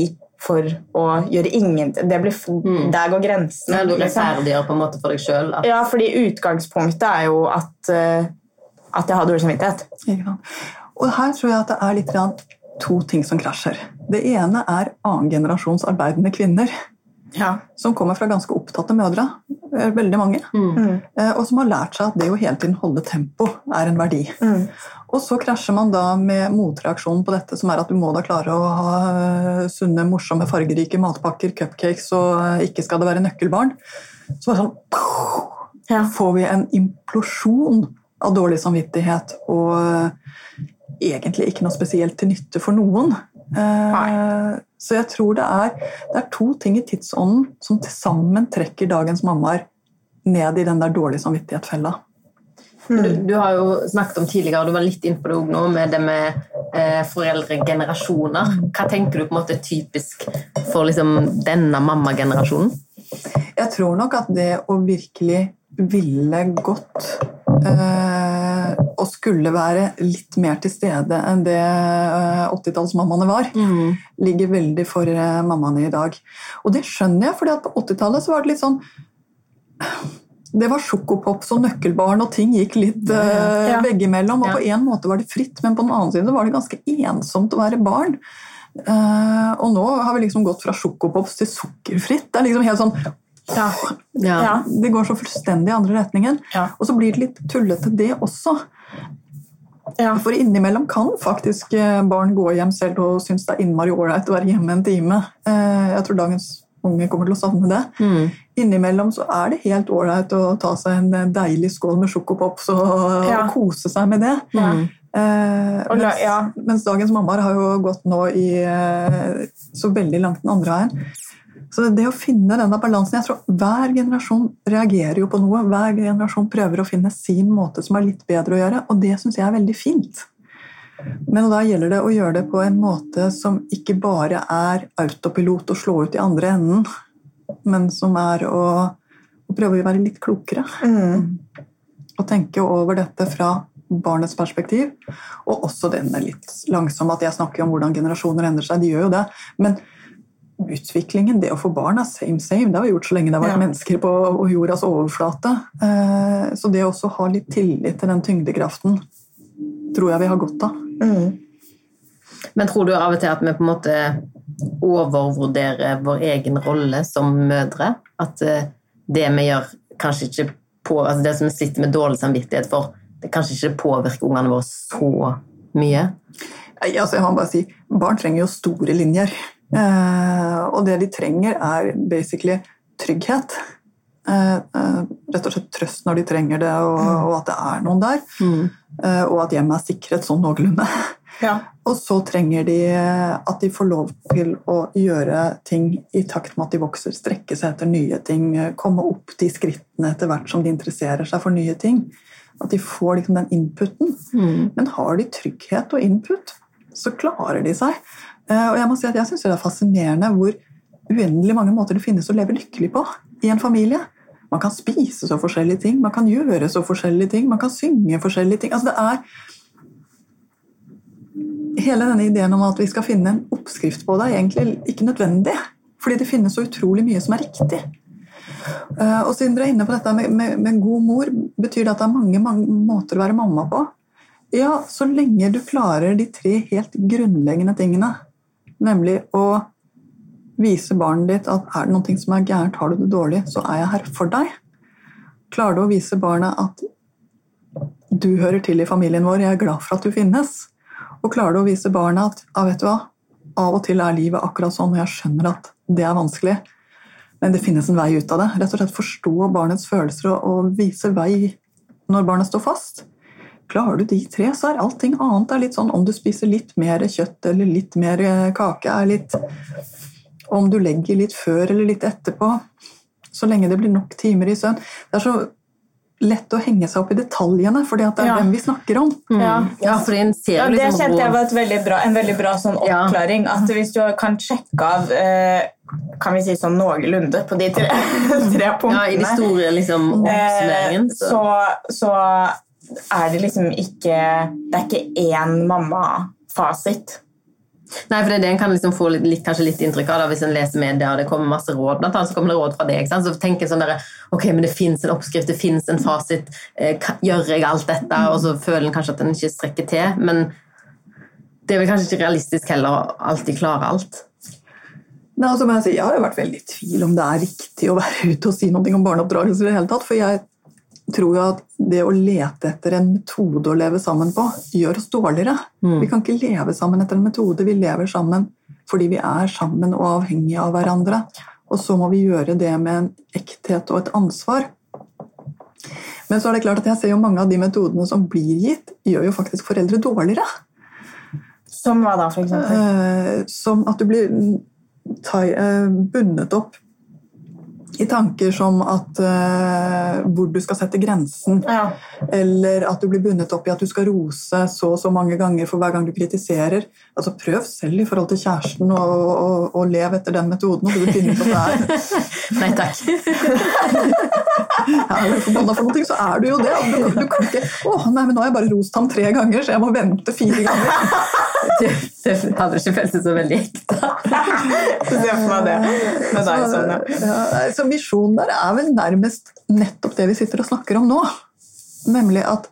Speaker 4: for å gjøre ingenting. Det blir,
Speaker 2: Mm.
Speaker 4: Der går grensen.
Speaker 2: Du
Speaker 4: liksom.
Speaker 2: ferdigere på en måte for deg sjøl.
Speaker 4: Ja, fordi utgangspunktet er jo at, eh, at jeg har dårlig samvittighet.
Speaker 3: Ja. Og her tror jeg at det er litt to ting som krasjer. Det ene er annengenerasjons arbeidende kvinner.
Speaker 4: Ja.
Speaker 3: Som kommer fra ganske opptatte mødre. eh, Veldig mange.
Speaker 4: Mm.
Speaker 3: Eh, Og som har lært seg at det å hele tiden holde tempo er en verdi.
Speaker 4: Mm.
Speaker 3: Og så krasjer man da med motreaksjonen på dette, som er at du må da klare å ha eh, sunne, morsomme, fargerike matpakker, cupcakes, og ikke skal det være nøkkelbarn. Så bare sånn
Speaker 4: Ja.
Speaker 3: får vi en implosjon av dårlig samvittighet og egentlig ikke noe spesielt til nytte for noen. Eh, så jeg tror det er, det er to ting i tidsånden som til sammen trekker dagens mammaer ned i den der dårlig samvittighet-fella.
Speaker 2: Du, du har jo snakket om tidligere, og du var litt inne på det også nå, med det med eh, foreldregenerasjoner. Hva tenker du på en måte er typisk for liksom, denne mammagenerasjonen?
Speaker 3: Jeg tror nok at det å virkelig ville gått eh, og skulle være litt mer til stede enn det eh, 80-tallsmammaene var, ligger veldig for eh, mammaene i dag. Og det skjønner jeg, for på 80-tallet var det litt sånn det var sjokopops og nøkkelbarn, og ting gikk litt eh,
Speaker 4: Ja.
Speaker 3: veggimellom. Og
Speaker 2: Ja.
Speaker 3: på en måte var det fritt, men på den annen side var det ganske ensomt å være barn. Uh, og nå har vi liksom gått fra sjokopops til sukkerfritt. Det er liksom helt sånn
Speaker 4: Ja.
Speaker 2: Ja.
Speaker 4: Ja.
Speaker 3: Det går så fullstendig i andre retningen.
Speaker 4: Ja.
Speaker 3: Og så blir det litt tullete, det også.
Speaker 4: Ja.
Speaker 3: For innimellom kan faktisk eh, barn gå hjem selv og synes det er innmari ålreit å være hjemme en time. Eh, Jeg tror dagens unge kommer til å savne det.
Speaker 2: Mm.
Speaker 3: Innimellom så er det helt ålreit å ta seg en eh, deilig skål med sjokopops og, og kose seg med det.
Speaker 4: Mm.
Speaker 3: Eh, mens,
Speaker 4: ja.
Speaker 3: mens dagens mammaer har jo gått nå i så veldig langt den andre veien. Så det å finne denne balansen jeg tror Hver generasjon reagerer jo på noe. Hver generasjon prøver å finne sin måte som er litt bedre å gjøre, og det syns jeg er veldig fint. Men da gjelder det å gjøre det på en måte som ikke bare er autopilot og slå ut i andre enden, men som er å, å prøve å være litt klokere.
Speaker 4: Mm.
Speaker 3: Og tenke over dette fra barnets perspektiv, og også denne litt langsomme at jeg snakker om hvordan generasjoner endrer seg. De gjør jo det. Men utviklingen, det å få barn, er same same. Det har vi gjort så lenge det har vært
Speaker 4: Ja.
Speaker 3: mennesker på jordas overflate. Eh, Så det å også ha litt tillit til den tyngdekraften tror jeg vi har godt av.
Speaker 4: Mm.
Speaker 2: Men tror du av og til at vi på en måte overvurderer vår egen rolle som mødre? At eh, det vi gjør, kanskje ikke på, altså det som vi sitter med dårlig samvittighet for, det kanskje ikke påvirker ungene våre så mye?
Speaker 3: Altså, jeg må bare si, Barn trenger jo store linjer. Eh, og det de trenger, er basically trygghet. Eh, eh, rett og slett trøst når de trenger det, og, og at det er noen der. Eh, og at hjemmet er sikret sånn noenlunde.
Speaker 4: Ja.
Speaker 3: Og så trenger de at de får lov til å gjøre ting i takt med at de vokser, strekke seg etter nye ting, komme opp de skrittene etter hvert som de interesserer seg for nye ting. At de får liksom den inputen. Men har de trygghet og input, så klarer de seg. Eh, Og jeg må si at jeg syns det er fascinerende hvor uendelig mange måter det finnes å leve lykkelig på i en familie. Man kan spise så forskjellige ting, man kan gjøre så forskjellige ting, man kan synge forskjellige ting. Altså det er Hele denne ideen om at vi skal finne en oppskrift på det, er egentlig ikke nødvendig. Fordi det finnes så utrolig mye som er riktig. Eh, Og siden dere er inne på dette med, med, med god mor, betyr det at det er mange, mange måter å være mamma på? Ja, så lenge du klarer de tre helt grunnleggende tingene, nemlig å vise barnet ditt at er det noe som er gærent, har du det dårlig, så er jeg her for deg. Klarer du å vise barnet at du hører til i familien vår, jeg er glad for at du finnes. Og klarer du å vise barnet at ja, vet du hva, av og til er livet akkurat sånn, og jeg skjønner at det er vanskelig, men det finnes en vei ut av det. Rett og slett forstå barnets følelser og, og vise vei når barnet står fast. Klarer du de tre, så er allting annet er litt sånn om du spiser litt mer kjøtt eller litt mer kake, er litt Om du legger litt før eller litt etterpå. så lenge det blir nok timer i søvn. Det er så lett å henge seg opp i detaljene, for det er
Speaker 4: Ja.
Speaker 3: dem vi snakker om.
Speaker 4: Ja.
Speaker 2: Ja, en ser
Speaker 4: Ja, det
Speaker 2: liksom
Speaker 4: kjente jeg var et veldig bra, en veldig bra sånn
Speaker 2: Ja.
Speaker 4: oppklaring. At hvis du kan sjekke av eh, kan vi si sånn noenlunde på de tre, tre punktene
Speaker 2: Ja, i de store liksom
Speaker 4: eh,
Speaker 2: oppsummeringen. så-
Speaker 4: så, så er det liksom ikke Det er ikke én mamma-fasit.
Speaker 2: Nei, for det er det en kan liksom få litt, litt, kanskje litt inntrykk av da, hvis en leser media og det kommer masse råd. Blant annet så kommer det råd fra deg. ikke sant? Så tenker en sånn der, ok, men det fins en oppskrift, det fins en fasit. Eh, gjør jeg alt dette? Og så føler en kanskje at en ikke strekker til. Men det er vel kanskje ikke realistisk heller å alltid klare alt.
Speaker 3: Nei, altså, jeg, si, jeg har jo vært veldig i tvil om det er riktig å være ute og si noe om barneoppdragelse i det hele tatt. For jeg tror jo at det å lete etter en metode å leve sammen på, gjør oss dårligere. Vi kan ikke leve sammen etter en metode. Vi lever sammen fordi vi er sammen og avhengige av hverandre. Og så må vi gjøre det med en ekthet og et ansvar. Men så er det klart at jeg ser jo mange av de metodene som blir gitt, gjør jo faktisk foreldre dårligere.
Speaker 4: Som hva da, for eksempel?
Speaker 3: Eh, som at du blir ta, eh, bundet opp i tanker som at uh, hvor du skal sette grensen,
Speaker 4: Ja.
Speaker 3: eller at du blir bundet opp i at du skal rose så og så mange ganger for hver gang du kritiserer. Altså Prøv selv i forhold til kjæresten og, og, og lev etter den metoden, og du begynner på ut at det er
Speaker 2: Nei takk.
Speaker 3: er du forbanna for noe, så er du jo det. Du, du kan ikke Å, nei, men nå har jeg bare rost ham tre ganger, så jeg må vente fire ganger.
Speaker 2: Det, det hadde ikke føltes så veldig ekte.
Speaker 4: Se for meg det med deg sånn, ja.
Speaker 3: Ja, så misjonen der er vel nærmest nettopp det vi sitter og snakker om nå. Nemlig at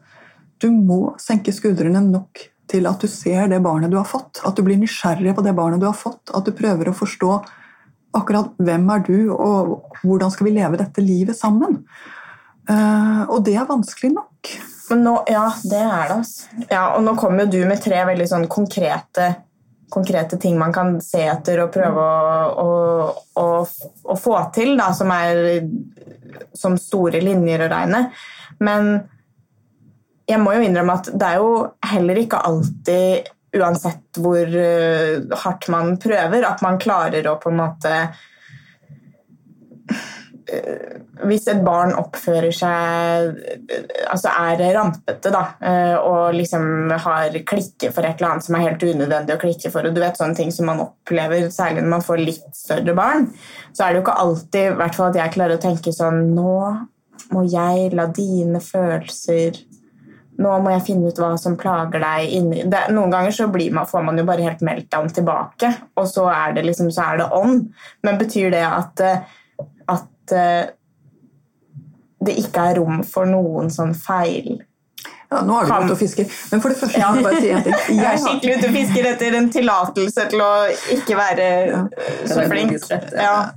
Speaker 3: du må senke skuldrene nok til at du ser det barnet du har fått. At du blir nysgjerrig på det barnet du har fått. At du prøver å forstå akkurat hvem er du, og hvordan skal vi leve dette livet sammen. Eh, og det er vanskelig nok.
Speaker 4: Nå, ja, det er det. Altså. Ja, og nå kommer jo du med tre veldig sånn konkrete, konkrete ting man kan se etter og prøve å, å, å, å få til, da, som er som store linjer å regne. Men jeg må jo innrømme at det er jo heller ikke alltid, uansett hvor eh, hardt man prøver, at man klarer å på en måte hvis et barn oppfører seg Altså er rampete, da, eh, og liksom har klikke for et eller annet som er helt unødvendig å klikke for, og du vet sånne ting som man opplever, særlig når man får litt større barn, så er det jo ikke alltid i hvert fall at jeg klarer å tenke sånn Nå må jeg la dine følelser nå må jeg finne ut hva som plager deg inni det, Noen ganger så blir man, får man jo bare helt meltdown tilbake, og så er det liksom, så er det on. Men betyr det at, eh, at eh, det ikke er rom for noen sånn feil
Speaker 3: Ja, nå er du ute og fisker. Men for det første
Speaker 4: Ja.
Speaker 3: bare si en ting.
Speaker 4: Jeg
Speaker 3: Jeg er
Speaker 4: skikkelig ute og fisker etter en tillatelse til å ikke være
Speaker 3: Ja.
Speaker 4: eh, så flink.
Speaker 2: Ja.
Speaker 4: Ja.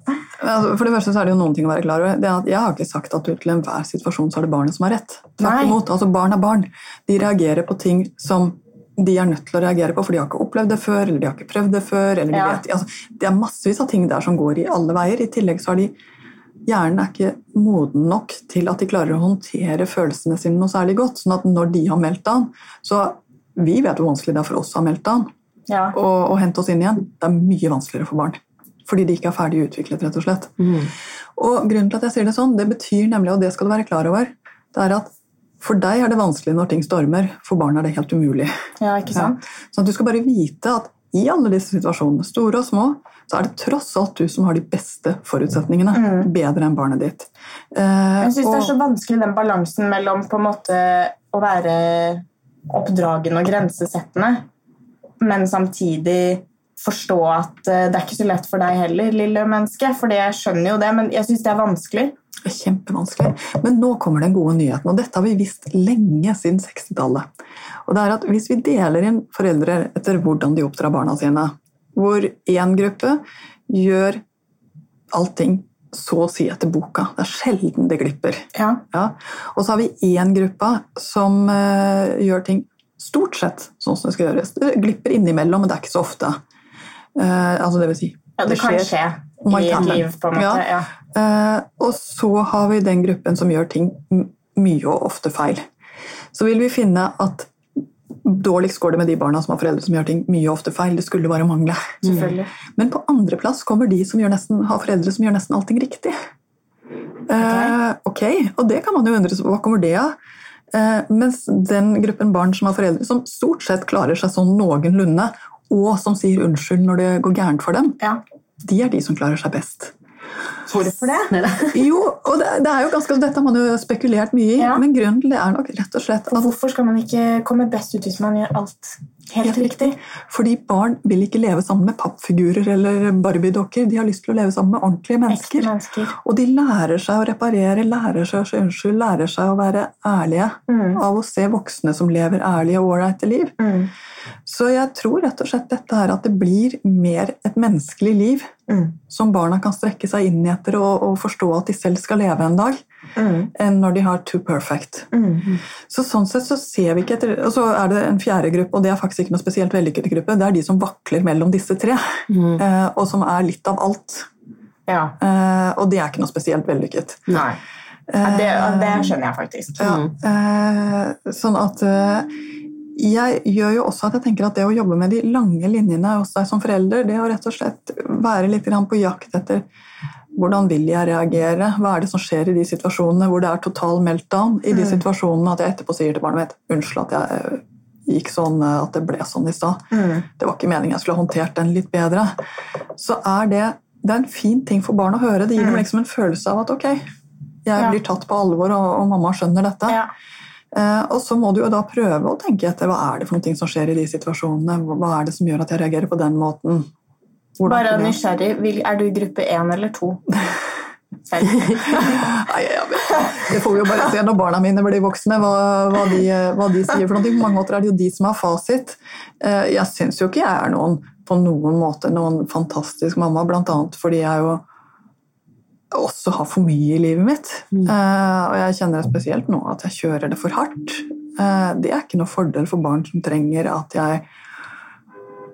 Speaker 3: altså, for det første så er det jo noen ting å være klar over. Det er at jeg har ikke sagt at du til enhver situasjon så er det barnet som har rett. Tvert imot. Altså, barn er barn. De reagerer på ting som de er nødt til å reagere på, for de har ikke opplevd det før, eller de har ikke prøvd det før. eller de
Speaker 4: Ja.
Speaker 3: vet, altså, Det er massevis av ting der som går i alle veier. I tillegg så har de Hjernen er ikke moden nok til at de klarer å håndtere følelsene sine noe særlig godt. sånn at når de har meltdown, så Vi vet hvor vanskelig det er for oss å ha meltdown
Speaker 4: Ja.
Speaker 3: og, og hente oss inn igjen. Det er mye vanskeligere for barn. Fordi de ikke er ferdig utviklet, rett og slett. Og grunnen til at jeg sier det sånn, det betyr nemlig, og det skal du være klar over, det er at for deg er det vanskelig når ting stormer, for barn er det helt umulig.
Speaker 4: ja, ikke sant?
Speaker 3: Sånn at du skal bare vite at i alle disse situasjonene, store og små, så er det tross alt du som har de beste forutsetningene. Bedre enn barnet ditt. Eh,
Speaker 4: Jeg syns det er så vanskelig den balansen mellom på en måte å være oppdragen og grensesettende, men samtidig forstå at eh, det er ikke så lett for deg heller, lille menneske. For jeg skjønner jo det, men jeg syns det er vanskelig.
Speaker 3: Kjempevanskelig. Men nå kommer den gode nyheten, og dette har vi visst lenge siden 60-tallet. Og det er at Hvis vi deler inn foreldre etter hvordan de oppdrar barna sine, hvor én gruppe gjør allting så å si etter boka Det er sjelden det glipper.
Speaker 4: Ja.
Speaker 3: Ja. Og så har vi én gruppe som uh, gjør ting stort sett sånn som det skal gjøres. Det glipper innimellom, men det er ikke så ofte. Uh, altså det vil si,
Speaker 4: ja, det kan skje i et liv, på en måte.
Speaker 3: Ja. Eh, og så har vi den gruppen som gjør ting mye og ofte feil. Så vil vi finne at dårligst går det med de barna som har foreldre som gjør ting mye ofte feil. Det skulle bare mangle.
Speaker 4: Selvfølgelig.
Speaker 3: Men på andreplass kommer de som nesten, har foreldre som gjør nesten allting riktig. Eh, ok, og det kan man jo undre seg på. Hva kommer det av? Uh, mens den gruppen barn som har foreldre som stort sett klarer seg sånn noenlunde, og som sier unnskyld når det går gærent for dem,
Speaker 4: Ja.
Speaker 3: de er de som klarer seg best.
Speaker 4: Hvorfor det?
Speaker 2: Neida.
Speaker 3: Jo, og det, det er jo ganske, Dette har man jo spekulert mye i,
Speaker 4: Ja.
Speaker 3: men grunnen til det er nok rett og slett at
Speaker 4: hvorfor skal man ikke komme best ut hvis man gjør alt helt riktig?
Speaker 3: fordi barn vil ikke leve sammen med pappfigurer eller barbiedokker. De har lyst til å leve sammen med ordentlige mennesker.
Speaker 4: mennesker.
Speaker 3: Og de lærer seg å reparere, lærer seg å si unnskyld, lærer seg å være ærlige
Speaker 4: Mm.
Speaker 3: av å se voksne som lever ærlige og ålreite liv.
Speaker 4: Mm.
Speaker 3: Så jeg tror rett og slett dette her at det blir mer et menneskelig liv
Speaker 4: Mm.
Speaker 3: som barna kan strekke seg inn i etter og, og forstå at de selv skal leve en dag,
Speaker 4: Mm.
Speaker 3: enn når de har too perfect.
Speaker 4: Mm.
Speaker 3: Så sånn sett så ser vi ikke etter Og så er det en fjerde gruppe, og det er faktisk ikke noe spesielt vellykket gruppe. Det er de som vakler mellom disse tre,
Speaker 2: Mm.
Speaker 3: eh, og som er litt av alt.
Speaker 4: Ja.
Speaker 3: Eh, og det er ikke noe spesielt vellykket.
Speaker 4: Nei. Ja, det, det skjønner jeg faktisk.
Speaker 3: Ja, eh, sånn at eh, jeg gjør jo også at jeg tenker at det å jobbe med de lange linjene hos deg som forelder, det å rett og slett være litt på jakt etter hvordan vil jeg reagere, hva er det som skjer i de situasjonene hvor det er total meltdown, i de
Speaker 4: Mm.
Speaker 3: situasjonene at jeg etterpå sier til barnet mitt unnskyld at jeg eh, gikk sånn, eh, at det ble sånn i stad.
Speaker 4: Mm.
Speaker 3: Det var ikke meningen jeg skulle ha håndtert den litt bedre. Så er det, det er en fin ting for barn å høre. Det gir dem
Speaker 4: Mm.
Speaker 3: liksom en følelse av at ok, jeg blir tatt på alvor, og, og mamma skjønner dette.
Speaker 4: Ja.
Speaker 3: Eh, og så må du jo da prøve å tenke etter hva er det for noe som skjer i de situasjonene. Hva er det som gjør at jeg reagerer på den måten? Hvordan
Speaker 4: Bare nysgjerrig, er du i gruppe én eller to?
Speaker 3: Nei. Det får vi jo bare se når barna mine blir voksne, hva, hva, de, hva de sier. for noe. På mange måter er det jo de som har fasit. Eh, Jeg syns jo ikke jeg er noen på noen måte noen fantastisk mamma, bl.a. fordi jeg jo også har for mye i livet mitt.
Speaker 2: Mm.
Speaker 3: Eh, og jeg kjenner spesielt nå at jeg kjører det for hardt. Eh, det er ikke noe fordel for barn som trenger at jeg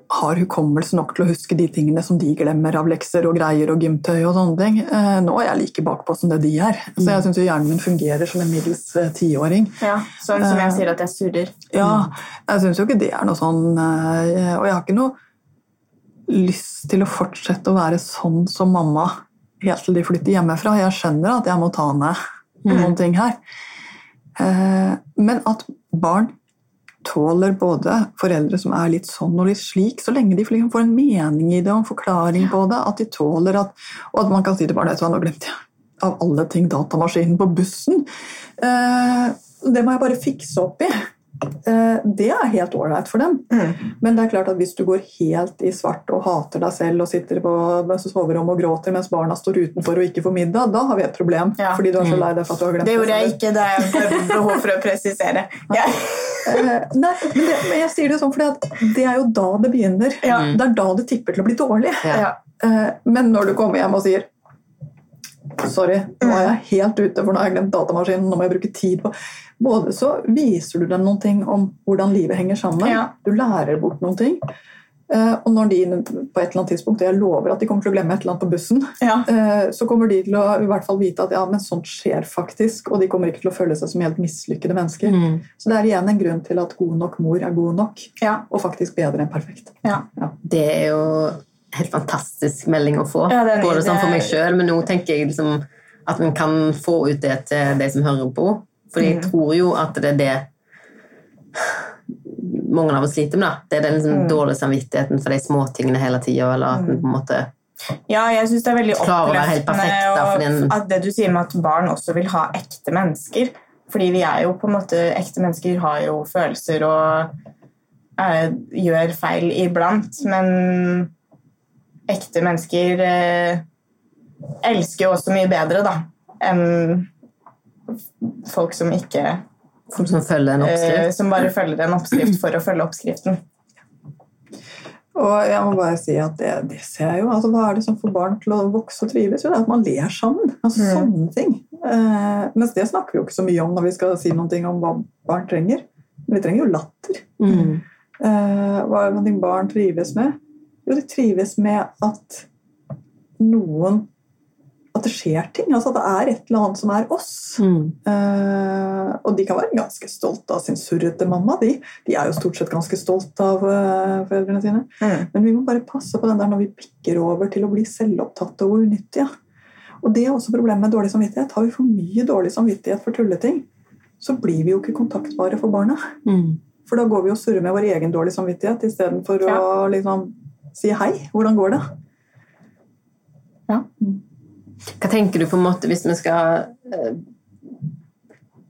Speaker 3: har hukommelse nok til å huske de tingene som de glemmer av lekser og greier og gymtøy og sånne ting. Eh, nå er jeg like bakpå som det de er. Så jeg syns hjernen min fungerer som en middels eh, tiåring.
Speaker 4: Ja, sånn som jeg sier at jeg surrer.
Speaker 3: Ja, jeg syns jo ikke det er noe sånn eh, Og jeg har ikke noe lyst til å fortsette å være sånn som mamma helt til de flytter hjemmefra. Jeg skjønner at jeg må ta ned noen ting her. Eh, Men at barn tåler både foreldre som er litt sånn og litt slik, så lenge de liksom får en mening i det og en forklaring på det, at de tåler at Og at man kan si til barnet det, hva, nå glemte jeg av alle ting datamaskinen på bussen. Eh, Det må jeg bare fikse opp i. Eh, Det er helt ålreit for dem.
Speaker 4: Mm.
Speaker 3: Men det er klart at hvis du går helt i svart og hater deg selv og sitter på soverommet og gråter mens barna står utenfor og ikke får middag, da har vi et problem.
Speaker 4: Ja.
Speaker 3: Fordi du er så lei deg for at du har glemt
Speaker 4: Det gjorde jeg ikke, det er behov for å presisere. Jeg,
Speaker 3: Eh, Nei, men, det, men jeg sier det sånn fordi det er jo da det begynner.
Speaker 4: Ja.
Speaker 3: Det er da det tipper til å bli dårlig.
Speaker 2: Ja.
Speaker 4: ja.
Speaker 3: Eh, Men når du kommer hjem og sier Sorry, nå er jeg helt ute, for nå har jeg glemt datamaskinen. nå må jeg bruke tid på... Både så viser du dem noen ting om hvordan livet henger sammen.
Speaker 4: Ja.
Speaker 3: Du lærer bort noen ting. Eh, Og når de på et eller annet tidspunkt, og jeg lover at de kommer til å glemme et eller annet på bussen,
Speaker 4: Ja.
Speaker 3: eh, så kommer de til å i hvert fall vite at ja, men sånt skjer faktisk, og de kommer ikke til å føle seg som helt mislykkede mennesker.
Speaker 2: Mm.
Speaker 3: Så det er igjen en grunn til at god nok mor er god nok,
Speaker 4: Ja.
Speaker 3: og faktisk bedre enn perfekt.
Speaker 4: Ja.
Speaker 2: Det er jo helt fantastisk melding å få.
Speaker 4: Ja, det
Speaker 2: Både sånn for meg sjøl, men nå tenker jeg liksom at vi kan få ut det til de som hører på. For jeg
Speaker 4: Mm.
Speaker 2: tror jo at det er det mange av oss sliter med. da. Det er den liksom
Speaker 4: Mm.
Speaker 2: dårlige samvittigheten for de småtingene hele tida, eller at en på en måte
Speaker 4: Ja, jeg syns det er veldig oppløftende at det du sier med at barn også vil ha ekte mennesker. Fordi vi er jo på en måte Ekte mennesker har jo følelser og er, gjør feil iblant, men ekte mennesker eh, elsker jo også mye bedre, da, enn folk som ikke
Speaker 2: som, som følger en
Speaker 4: eh. Som bare følger en oppskrift for å følge oppskriften.
Speaker 3: Og jeg må bare si at det, det ser jeg jo. Altså, hva er det som får barn til å vokse og trives? Jo, det er at man ler sammen. Altså,
Speaker 4: Mm.
Speaker 3: Sånne ting. Eh, mens det snakker vi jo ikke så mye om når vi skal si noe om hva barn trenger. Men vi trenger jo latter.
Speaker 2: Mm.
Speaker 3: Eh, hva er det noe barn trives med? Jo, de trives med at noen At det skjer ting. Altså at det er et eller annet som er oss.
Speaker 2: Mm.
Speaker 3: Uh, og de kan være ganske stolte av sin surrete mamma. De, de er jo stort sett ganske stolte av uh, foreldrene sine.
Speaker 4: Mm.
Speaker 3: Men vi må bare passe på den der når vi bikker over til å bli selvopptatte og unyttige. Og det er også problemet med dårlig samvittighet. Har vi for mye dårlig samvittighet for tulleting, så blir vi jo ikke kontaktbare for barna.
Speaker 2: Mm.
Speaker 3: For da går vi og surrer med vår egen dårlige samvittighet istedenfor ja. å liksom si hei. Hvordan går det?
Speaker 2: Ja. Hva tenker du på en måte hvis vi skal eh,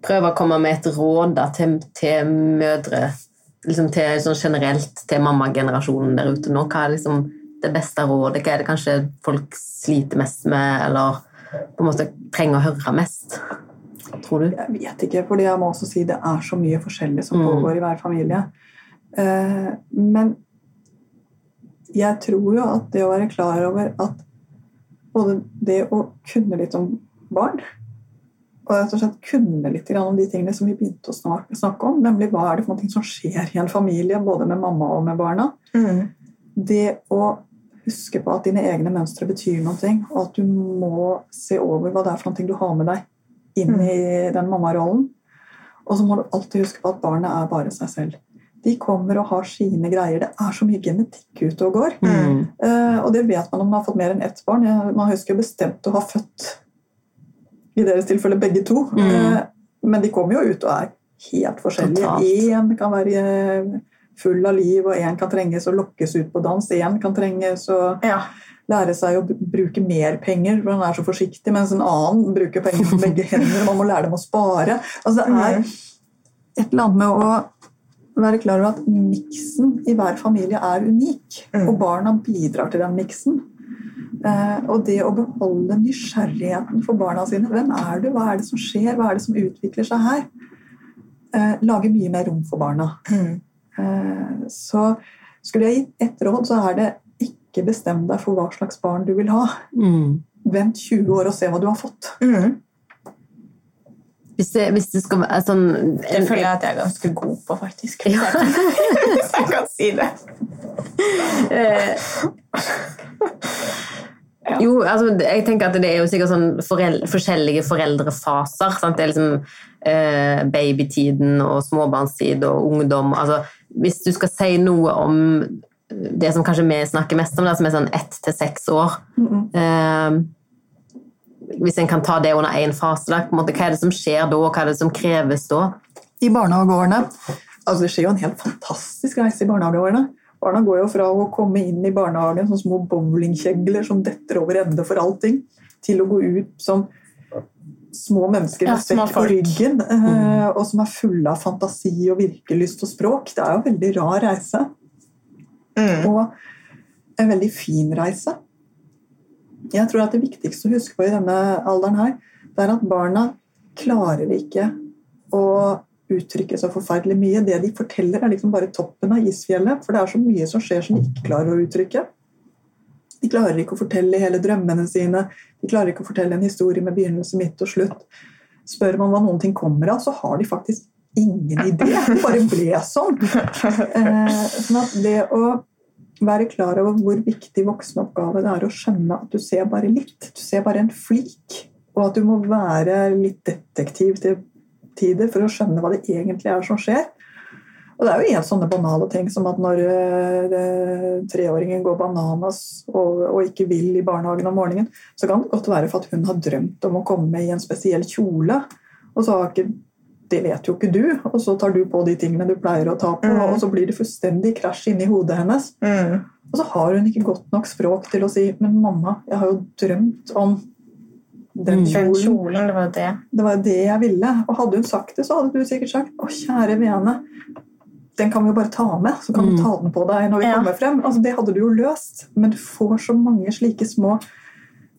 Speaker 2: prøve å komme med et råd da, til, til, mødre liksom til, sånn generelt til mammagenerasjonen der ute nå? Hva er liksom det beste rådet? Hva er det kanskje folk sliter mest med, eller på en måte trenger å høre mest? tror du?
Speaker 3: Jeg vet ikke, for jeg må også si det er så mye forskjellig som mm. pågår i hver familie. Eh, men jeg tror jo at det å være klar over at både det å kunne litt om barn og rett og slett kunne litt om de tingene som vi begynte å snakke om, nemlig hva er det for noe som skjer i en familie, både med mamma og med barna. Mm. Det å huske på at dine egne mønstre betyr noe, og at du må se over hva det er for noe du har med deg inn mm. i den mammarollen. Og så må du alltid huske på at barnet er bare seg selv. De kommer og har sine greier. Det er så mye genetikk ute og går. Mm. Uh, og det vet man om man har fått mer enn ett barn. Man husker bestemt å ha født i deres tilfelle begge to. Mm. Uh, men de kommer jo ut og er helt forskjellige. Én kan være full av liv, og én kan trenges å lokkes ut på dans. Én kan trenges å ja lære seg å bruke mer penger, for han er så forsiktig, mens en annen bruker penger på begge hender. Man må lære dem å spare. Altså, det er mm. et eller annet med å være klar over at miksen i hver familie er unik, mm. og barna bidrar til den miksen. Eh, og det å beholde nysgjerrigheten for barna sine. Hvem er du? Hva er det som skjer? Hva er det som utvikler seg her? Eh, lage mye mer rom for barna. Mm. Eh, så skulle jeg gitt ett råd, så er det ikke bestem deg for hva slags barn du vil ha. Mm. Vent 20 år og se hva du har fått. Mm.
Speaker 2: Hvis, det, hvis det, skal være sånn
Speaker 4: Det føler jeg at jeg er ganske god på, faktisk. Ja. Hvis jeg kan si det.
Speaker 2: Ja. jo, altså, jeg tenker at det er jo sikkert sånn foreldre, forskjellige foreldrefaser. Sant? Det er liksom eh, babytiden og småbarnstid og ungdom. Altså, hvis du skal si noe om det som kanskje vi snakker mest om, det som er sånn ett til seks år mm. eh, Hvis en kan ta det under én fase, da, måte, hva er det som skjer da, og hva er det som kreves da?
Speaker 3: I barnehageårene altså Det skjer jo en helt fantastisk reise i barnehageårene. Barna går jo fra å komme inn i barnehagen som små bowlingkjegler som detter over ende for allting, til å gå ut som små mennesker med sekk på ryggen, eh, mm. og som er fulle av fantasi og virkelyst og språk. Det er jo en veldig rar reise. Mm. Og en veldig fin reise. Jeg tror at det viktigste å huske på i denne alderen her, det er at barna klarer ikke å uttrykke så forferdelig mye. Det de forteller, er liksom bare toppen av isfjellet. For det er så mye som skjer som de ikke klarer å uttrykke. De klarer ikke å fortelle hele drømmene sine. De klarer ikke å fortelle en historie med begynnelse, midt og slutt. Spør man hva noen ting kommer av, så har de faktisk ingen idé. Det bare ble sånn. Eh, sånn at det å være klar over hvor viktig voksenoppgave det er å skjønne at du ser bare litt. Du ser bare en flik. Og at du må være litt detektiv til tider for å skjønne hva det egentlig er som skjer. Og det er jo en sånne banale ting som at når uh, treåringen går bananas og, og, ikke vil i barnehagen om morgenen, så kan det godt være for at hun har drømt om å komme i en spesiell kjole. Og så har ikke det vet jo ikke du, og så tar du på de tingene du pleier å ta på, mm. og så blir det fullstendig krasj inni hodet hennes. Mm. Og så har hun ikke godt nok språk til å si 'Men mamma, jeg har jo drømt om den kjolen'. kjolen'.
Speaker 4: kjolen det var det.
Speaker 3: Det var det jeg ville. Og hadde hun sagt det, så hadde du sikkert sagt 'Å, kjære vene, den kan vi jo bare ta med, så kan du mm. ta den på deg når vi ja. kommer frem'. Altså, det hadde du jo løst. Men du får så mange slike små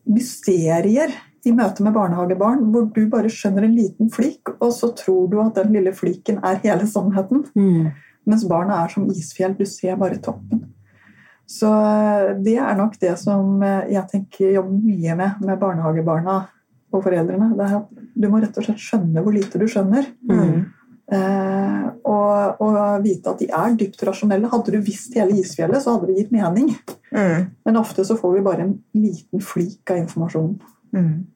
Speaker 3: mysterier i møte med barnehagebarn hvor du bare skjønner en liten flik, og så tror du at den lille fliken er hele sannheten. Mm. Mens barna er som isfjell. Du ser bare toppen. Så eh, det er nok det som eh, jeg tenker jobber mye med med barnehagebarna og foreldrene. Det er at du må rett og slett skjønne hvor lite du skjønner. Mm. Eh, og, og, vite at de er dypt rasjonelle. Hadde du visst hele isfjellet, så hadde det gitt mening. Mm. Men ofte så får vi bare en liten flik av informasjonen. Mm.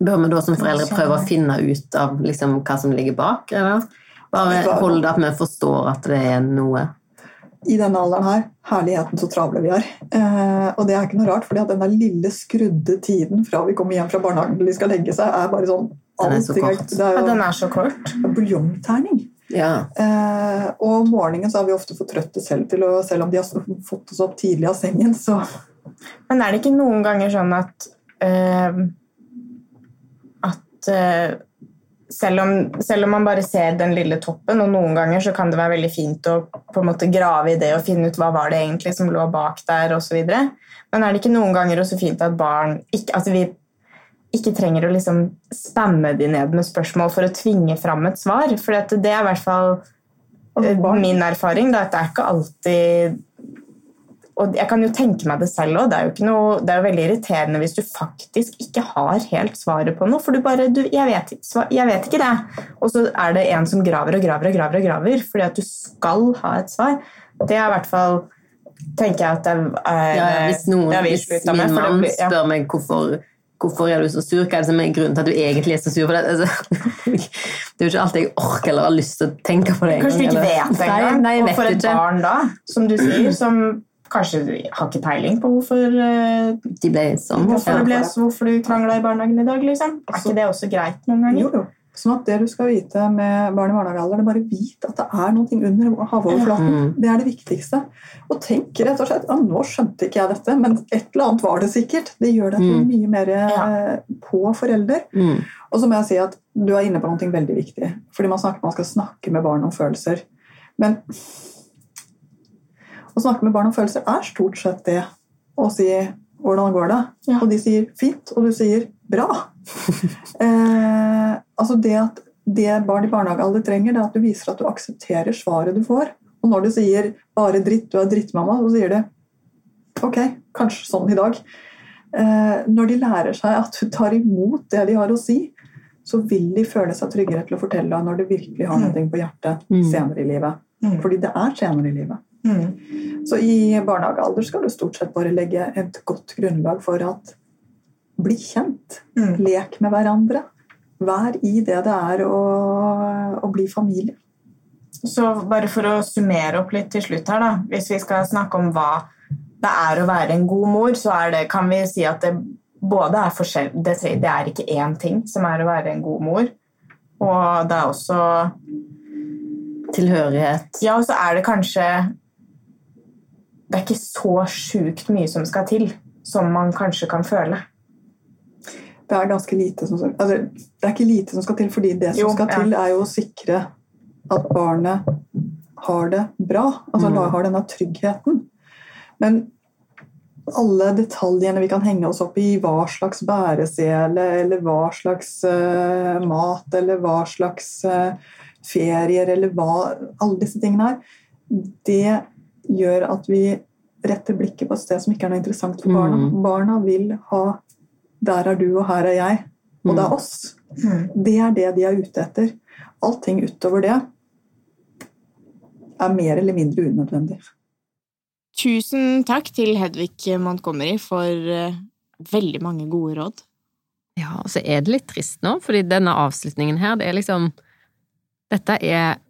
Speaker 2: Bør vi da som foreldre prøve å finne ut av liksom, hva som ligger bak? Eller? Bare holde at vi forstår at det er noe?
Speaker 3: i denne alderen her Herligheten så travle vi er. Eh, og det er ikke noe rart, for den der lille skrudde tiden fra vi kommer hjem fra barnehagen til de skal legge seg, er bare sånn
Speaker 2: Den er så kort.
Speaker 3: Det er
Speaker 4: Ja, den er så kort.
Speaker 3: buljongterning.
Speaker 2: Ja.
Speaker 3: Eh, og om morgenen så har vi ofte fått trøtte selv til å Selv om de har fått oss opp tidlig av sengen, så
Speaker 4: Men er det ikke noen ganger sånn at At eh, selv, om, selv om man bare ser den lille toppen, og noen ganger så kan det være veldig fint å på en måte grave i det og finne ut hva var det egentlig som lå bak der, osv. Men er det ikke noen ganger også fint at barn ikke, At vi ikke trenger å liksom spamme de ned med spørsmål for å tvinge fram et svar? For det er i hvert fall
Speaker 3: Altså,
Speaker 4: eh, min erfaring. Da, at det er ikke alltid og jeg kan jo tenke meg det selv òg. Det, det er jo veldig irriterende hvis du faktisk ikke har helt svaret på noe. For du bare du, jeg, vet, 'Jeg vet ikke det.' Og så er det en som graver og graver og graver, og graver fordi at du skal ha et svar. Det er i hvert fall tenker jeg at det er
Speaker 2: Ja, ja, hvis, noen, hvis min
Speaker 4: med,
Speaker 2: mann
Speaker 4: blir- ja.
Speaker 2: spør meg hvorfor, hvorfor er du så sur, hva er det som er grunnen til at du egentlig er så sur for det? Altså, det er jo ikke alltid jeg orker eller har lyst til å tenke på det
Speaker 4: Kanskje du ikke vet
Speaker 2: Nei,
Speaker 4: engang.
Speaker 2: nei, jeg
Speaker 4: og
Speaker 2: vet
Speaker 4: for et
Speaker 2: ikke.
Speaker 4: barn da, som du sier, som kanskje du har ikke peiling på hvorfor, eh,
Speaker 2: De ble sånn.
Speaker 4: hvorfor, ja, ble,
Speaker 2: Ja.
Speaker 4: hvorfor du krangla i barnehagen i dag. Liksom. Er ikke det også greit noen ganger?
Speaker 3: Jo, jo. Sånn at det du skal vite med barn i barnehagealder, det bare vit at det er noe under havoverflaten.
Speaker 2: Mm.
Speaker 3: Det er det viktigste. Og tenk rett og slett ja, nå skjønte ikke jeg dette, men et eller annet var det sikkert. Det gjør deg
Speaker 2: Mm.
Speaker 3: mye mer
Speaker 4: Ja.
Speaker 3: eh, på forelder.
Speaker 2: Mm.
Speaker 3: Og så må jeg si at du er inne på noe veldig viktig. Fordi man snakker man skal snakke med barn om følelser. Men å snakke med barn om følelser er stort sett det å si 'hvordan går det?'
Speaker 4: Ja.
Speaker 3: Og de sier 'fint', og du sier 'bra'. eh, altså det at det barn i barnehagealder trenger, det er at du viser at du aksepterer svaret du får. Og når du sier 'bare dritt, du er drittmamma', så sier de 'ok, kanskje sånn i dag'. Eh, når de lærer seg at du tar imot det de har å si, så vil de føle seg tryggere til å fortelle deg når du virkelig har noe på hjertet
Speaker 2: Mm.
Speaker 3: senere i livet.
Speaker 4: Mm.
Speaker 3: Fordi det er senere i livet.
Speaker 4: Mm.
Speaker 3: Så i barnehagealder skal du stort sett bare legge et godt grunnlag for at bli kjent.
Speaker 4: Mm.
Speaker 3: Lek med hverandre. Vær i det det er å, å bli familie.
Speaker 4: Så bare for å summere opp litt til slutt her, da. Hvis vi skal snakke om hva det er å være en god mor, så er det, kan vi si at det både er forskjell... Det, det er ikke én ting som er å være en god mor. Og det er også
Speaker 2: Tilhørighet.
Speaker 4: Ja, og så er det kanskje Det er ikke så sjukt mye som skal til, som man kanskje kan føle.
Speaker 3: Det er ganske lite som altså, det er ikke lite som skal til, fordi det som
Speaker 4: Jo,
Speaker 3: skal
Speaker 4: ja.
Speaker 3: til, er jo å sikre at barnet har det bra. Altså
Speaker 2: Mm.
Speaker 3: har denne tryggheten. Men alle detaljene vi kan henge oss opp i, hva slags bæresele, eller hva slags uh, mat, eller hva slags uh, ferier, eller hva Alle disse tingene her, det gjør at vi retter blikket på et sted som ikke er noe interessant for barna.
Speaker 2: Mm.
Speaker 3: Barna vil ha 'der er du, og her er jeg', og det er oss. Det er det de er ute etter. Allting utover det er mer eller mindre unødvendig.
Speaker 4: Tusen takk til Hedvig Montgomery for eh, veldig mange gode råd.
Speaker 2: Ja, og så er det litt trist nå, fordi denne avslutningen her, det er liksom Dette er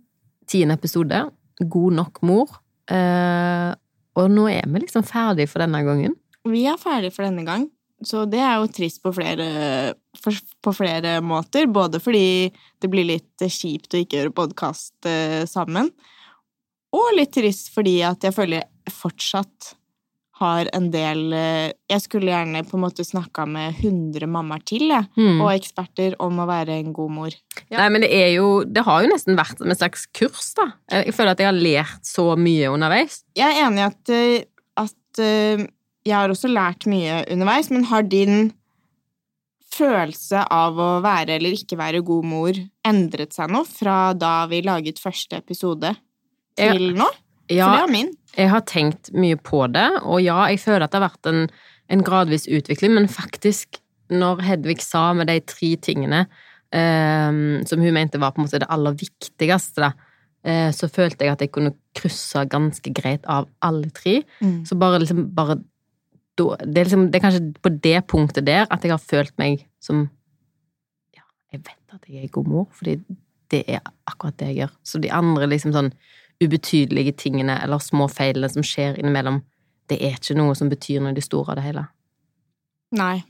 Speaker 2: tiende episode. God nok mor. Eh, og nå er vi liksom ferdig for denne gangen.
Speaker 4: Vi er ferdig for denne gang, så det er jo trist på flere, på flere måter. Både fordi det blir litt kjipt å ikke gjøre podkast sammen, og litt trist fordi at jeg føler fortsatt har en del eh, Jeg skulle gjerne på en måte snakka med 100 mammaer til, jeg,
Speaker 2: Mm.
Speaker 4: og eksperter om å være en god mor.
Speaker 2: Nei, men det er jo Det har jo nesten vært en slags kurs, da. Jeg føler at jeg har lært så mye underveis.
Speaker 4: Jeg er enig i at, eh, at eh, jeg har også lært mye underveis, men har din følelse av å være eller ikke være god mor endret seg nå fra da vi laget første episode
Speaker 2: Ja.
Speaker 4: til nå? For
Speaker 2: Ja,
Speaker 4: det var min.
Speaker 2: Jeg har tenkt mye på det, og ja, jeg føler at det har vært en, en gradvis utvikling, men faktisk, når Hedvig sa med de tre tingene eh, som hun mente var på en måte det aller viktigste, da, eh, så følte jeg at jeg kunne krysse ganske greit av alle tre.
Speaker 4: Mm.
Speaker 2: Så bare liksom bare det, er liksom, det er kanskje på det punktet der at jeg har følt meg som Ja, jeg vet at jeg er god mor, fordi det er akkurat det jeg gjør. Så de andre liksom sånn ubetydelige tingene eller små feilene som skjer innimellom, det er ikke noe som betyr noe i det store av det hele.
Speaker 4: Nei.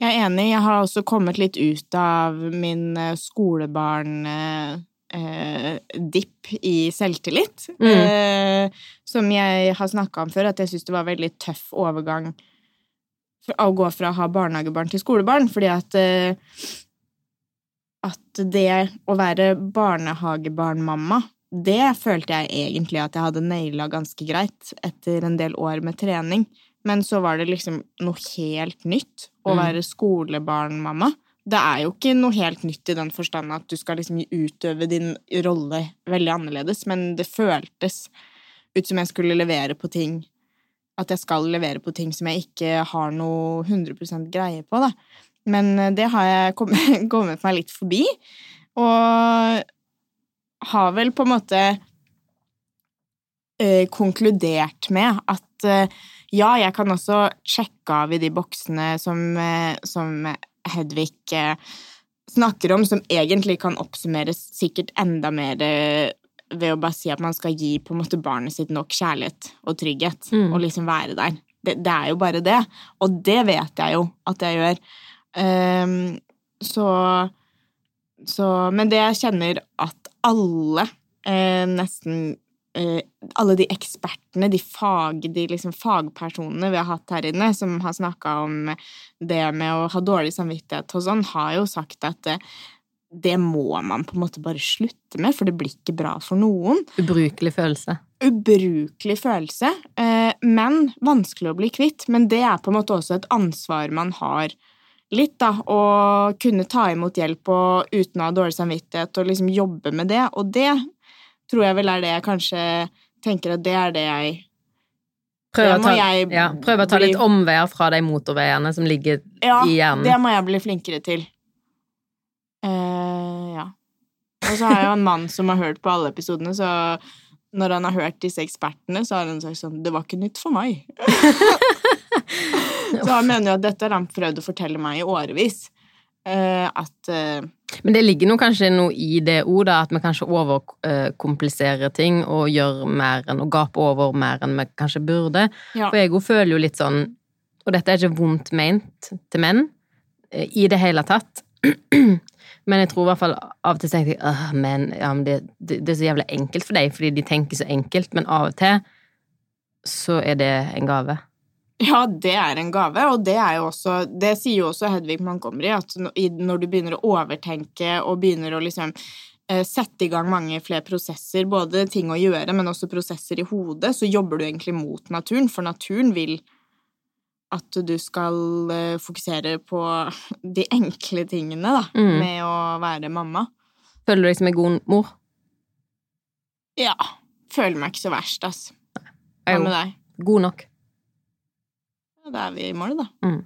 Speaker 4: Jeg er enig. Jeg har også kommet litt ut av min eh, skolebarn-dipp eh, i selvtillit.
Speaker 2: Mm.
Speaker 4: Eh, som jeg har snakka om før, at jeg syns det var veldig tøff overgang å gå fra å ha barnehagebarn til skolebarn, fordi at eh, at det å være barnehagebarnmamma, det følte jeg egentlig at jeg hadde naila ganske greit etter en del år med trening. Men så var det liksom noe helt nytt å
Speaker 2: Mm.
Speaker 4: være skolebarnmamma. Det er jo ikke noe helt nytt i den forstand at du skal liksom utøve din rolle veldig annerledes, men det føltes ut som jeg skulle levere på ting At jeg skal levere på ting som jeg ikke har noe 100% greie på, da. Men eh, det har jeg kommet, kommet meg litt forbi, og har vel på en måte eh, konkludert med at eh, ja, jeg kan også sjekke av i de boksene som, eh, som Hedvig eh, snakker om, som egentlig kan oppsummeres sikkert enda mer eh, ved å bare si at man skal gi på en måte barnet sitt nok kjærlighet og trygghet,
Speaker 2: Mm.
Speaker 4: og liksom være der. Det, det er jo bare det, og det vet jeg jo at jeg gjør. Um, så, så Men det jeg kjenner at alle, eh, nesten eh, alle de ekspertene, de, fag, de liksom fagpersonene vi har hatt her inne, som har snakka om det med å ha dårlig samvittighet og sånn, har jo sagt at eh, det må man på en måte bare slutte med, for det blir ikke bra for noen.
Speaker 2: Ubrukelig følelse.
Speaker 4: Ubrukelig følelse, eh, men vanskelig å bli kvitt. Men det er på en måte også et ansvar man har litt, da. Å kunne ta imot hjelp og uten å ha dårlig samvittighet og liksom jobbe med det. Og det tror jeg vel er det jeg kanskje tenker at det er det jeg Prøve
Speaker 2: å ja, prøv å ta litt omveier fra de motorveiene som ligger
Speaker 4: Ja,
Speaker 2: i hjernen.
Speaker 4: Ja, det må jeg bli flinkere til. Uh, ja. Og så har jeg jo en mann som har hørt på alle episodene, så når han har hørt disse ekspertene, så har han sagt sånn Det var ikke nytt for meg. så han mener jo at dette har han prøvd å fortelle meg i årevis. Eh, at eh,
Speaker 2: Men det ligger noe, kanskje noe i det ordet, at vi kanskje overkompliserer ting og gjør mer enn, og gaper over mer enn vi kanskje burde.
Speaker 4: Ja.
Speaker 2: For jeg føler jo litt sånn, og dette er ikke vondt ment til menn eh, i det hele tatt, men jeg tror i hvert fall av og til tenker jeg «Åh, men, ja, men det, det, det er så jævlig enkelt for deg, fordi de tenker så enkelt, men av og til så er det en gave.
Speaker 4: Ja, det er en gave, og det er jo også Det sier jo også Hedvig Montgomery, at når du begynner å overtenke og begynner å liksom eh, sette i gang mange flere prosesser, både ting å gjøre, men også prosesser i hodet, så jobber du egentlig mot naturen, for naturen vil at du skal eh, fokusere på de enkle tingene, da,
Speaker 2: Mm.
Speaker 4: med å være mamma.
Speaker 2: Føler du deg som en god mor?
Speaker 4: Ja. Føler meg ikke så verst, ass. Hva med deg?
Speaker 2: god nok.
Speaker 4: Ja, Da er vi i mål, da.
Speaker 2: Mm.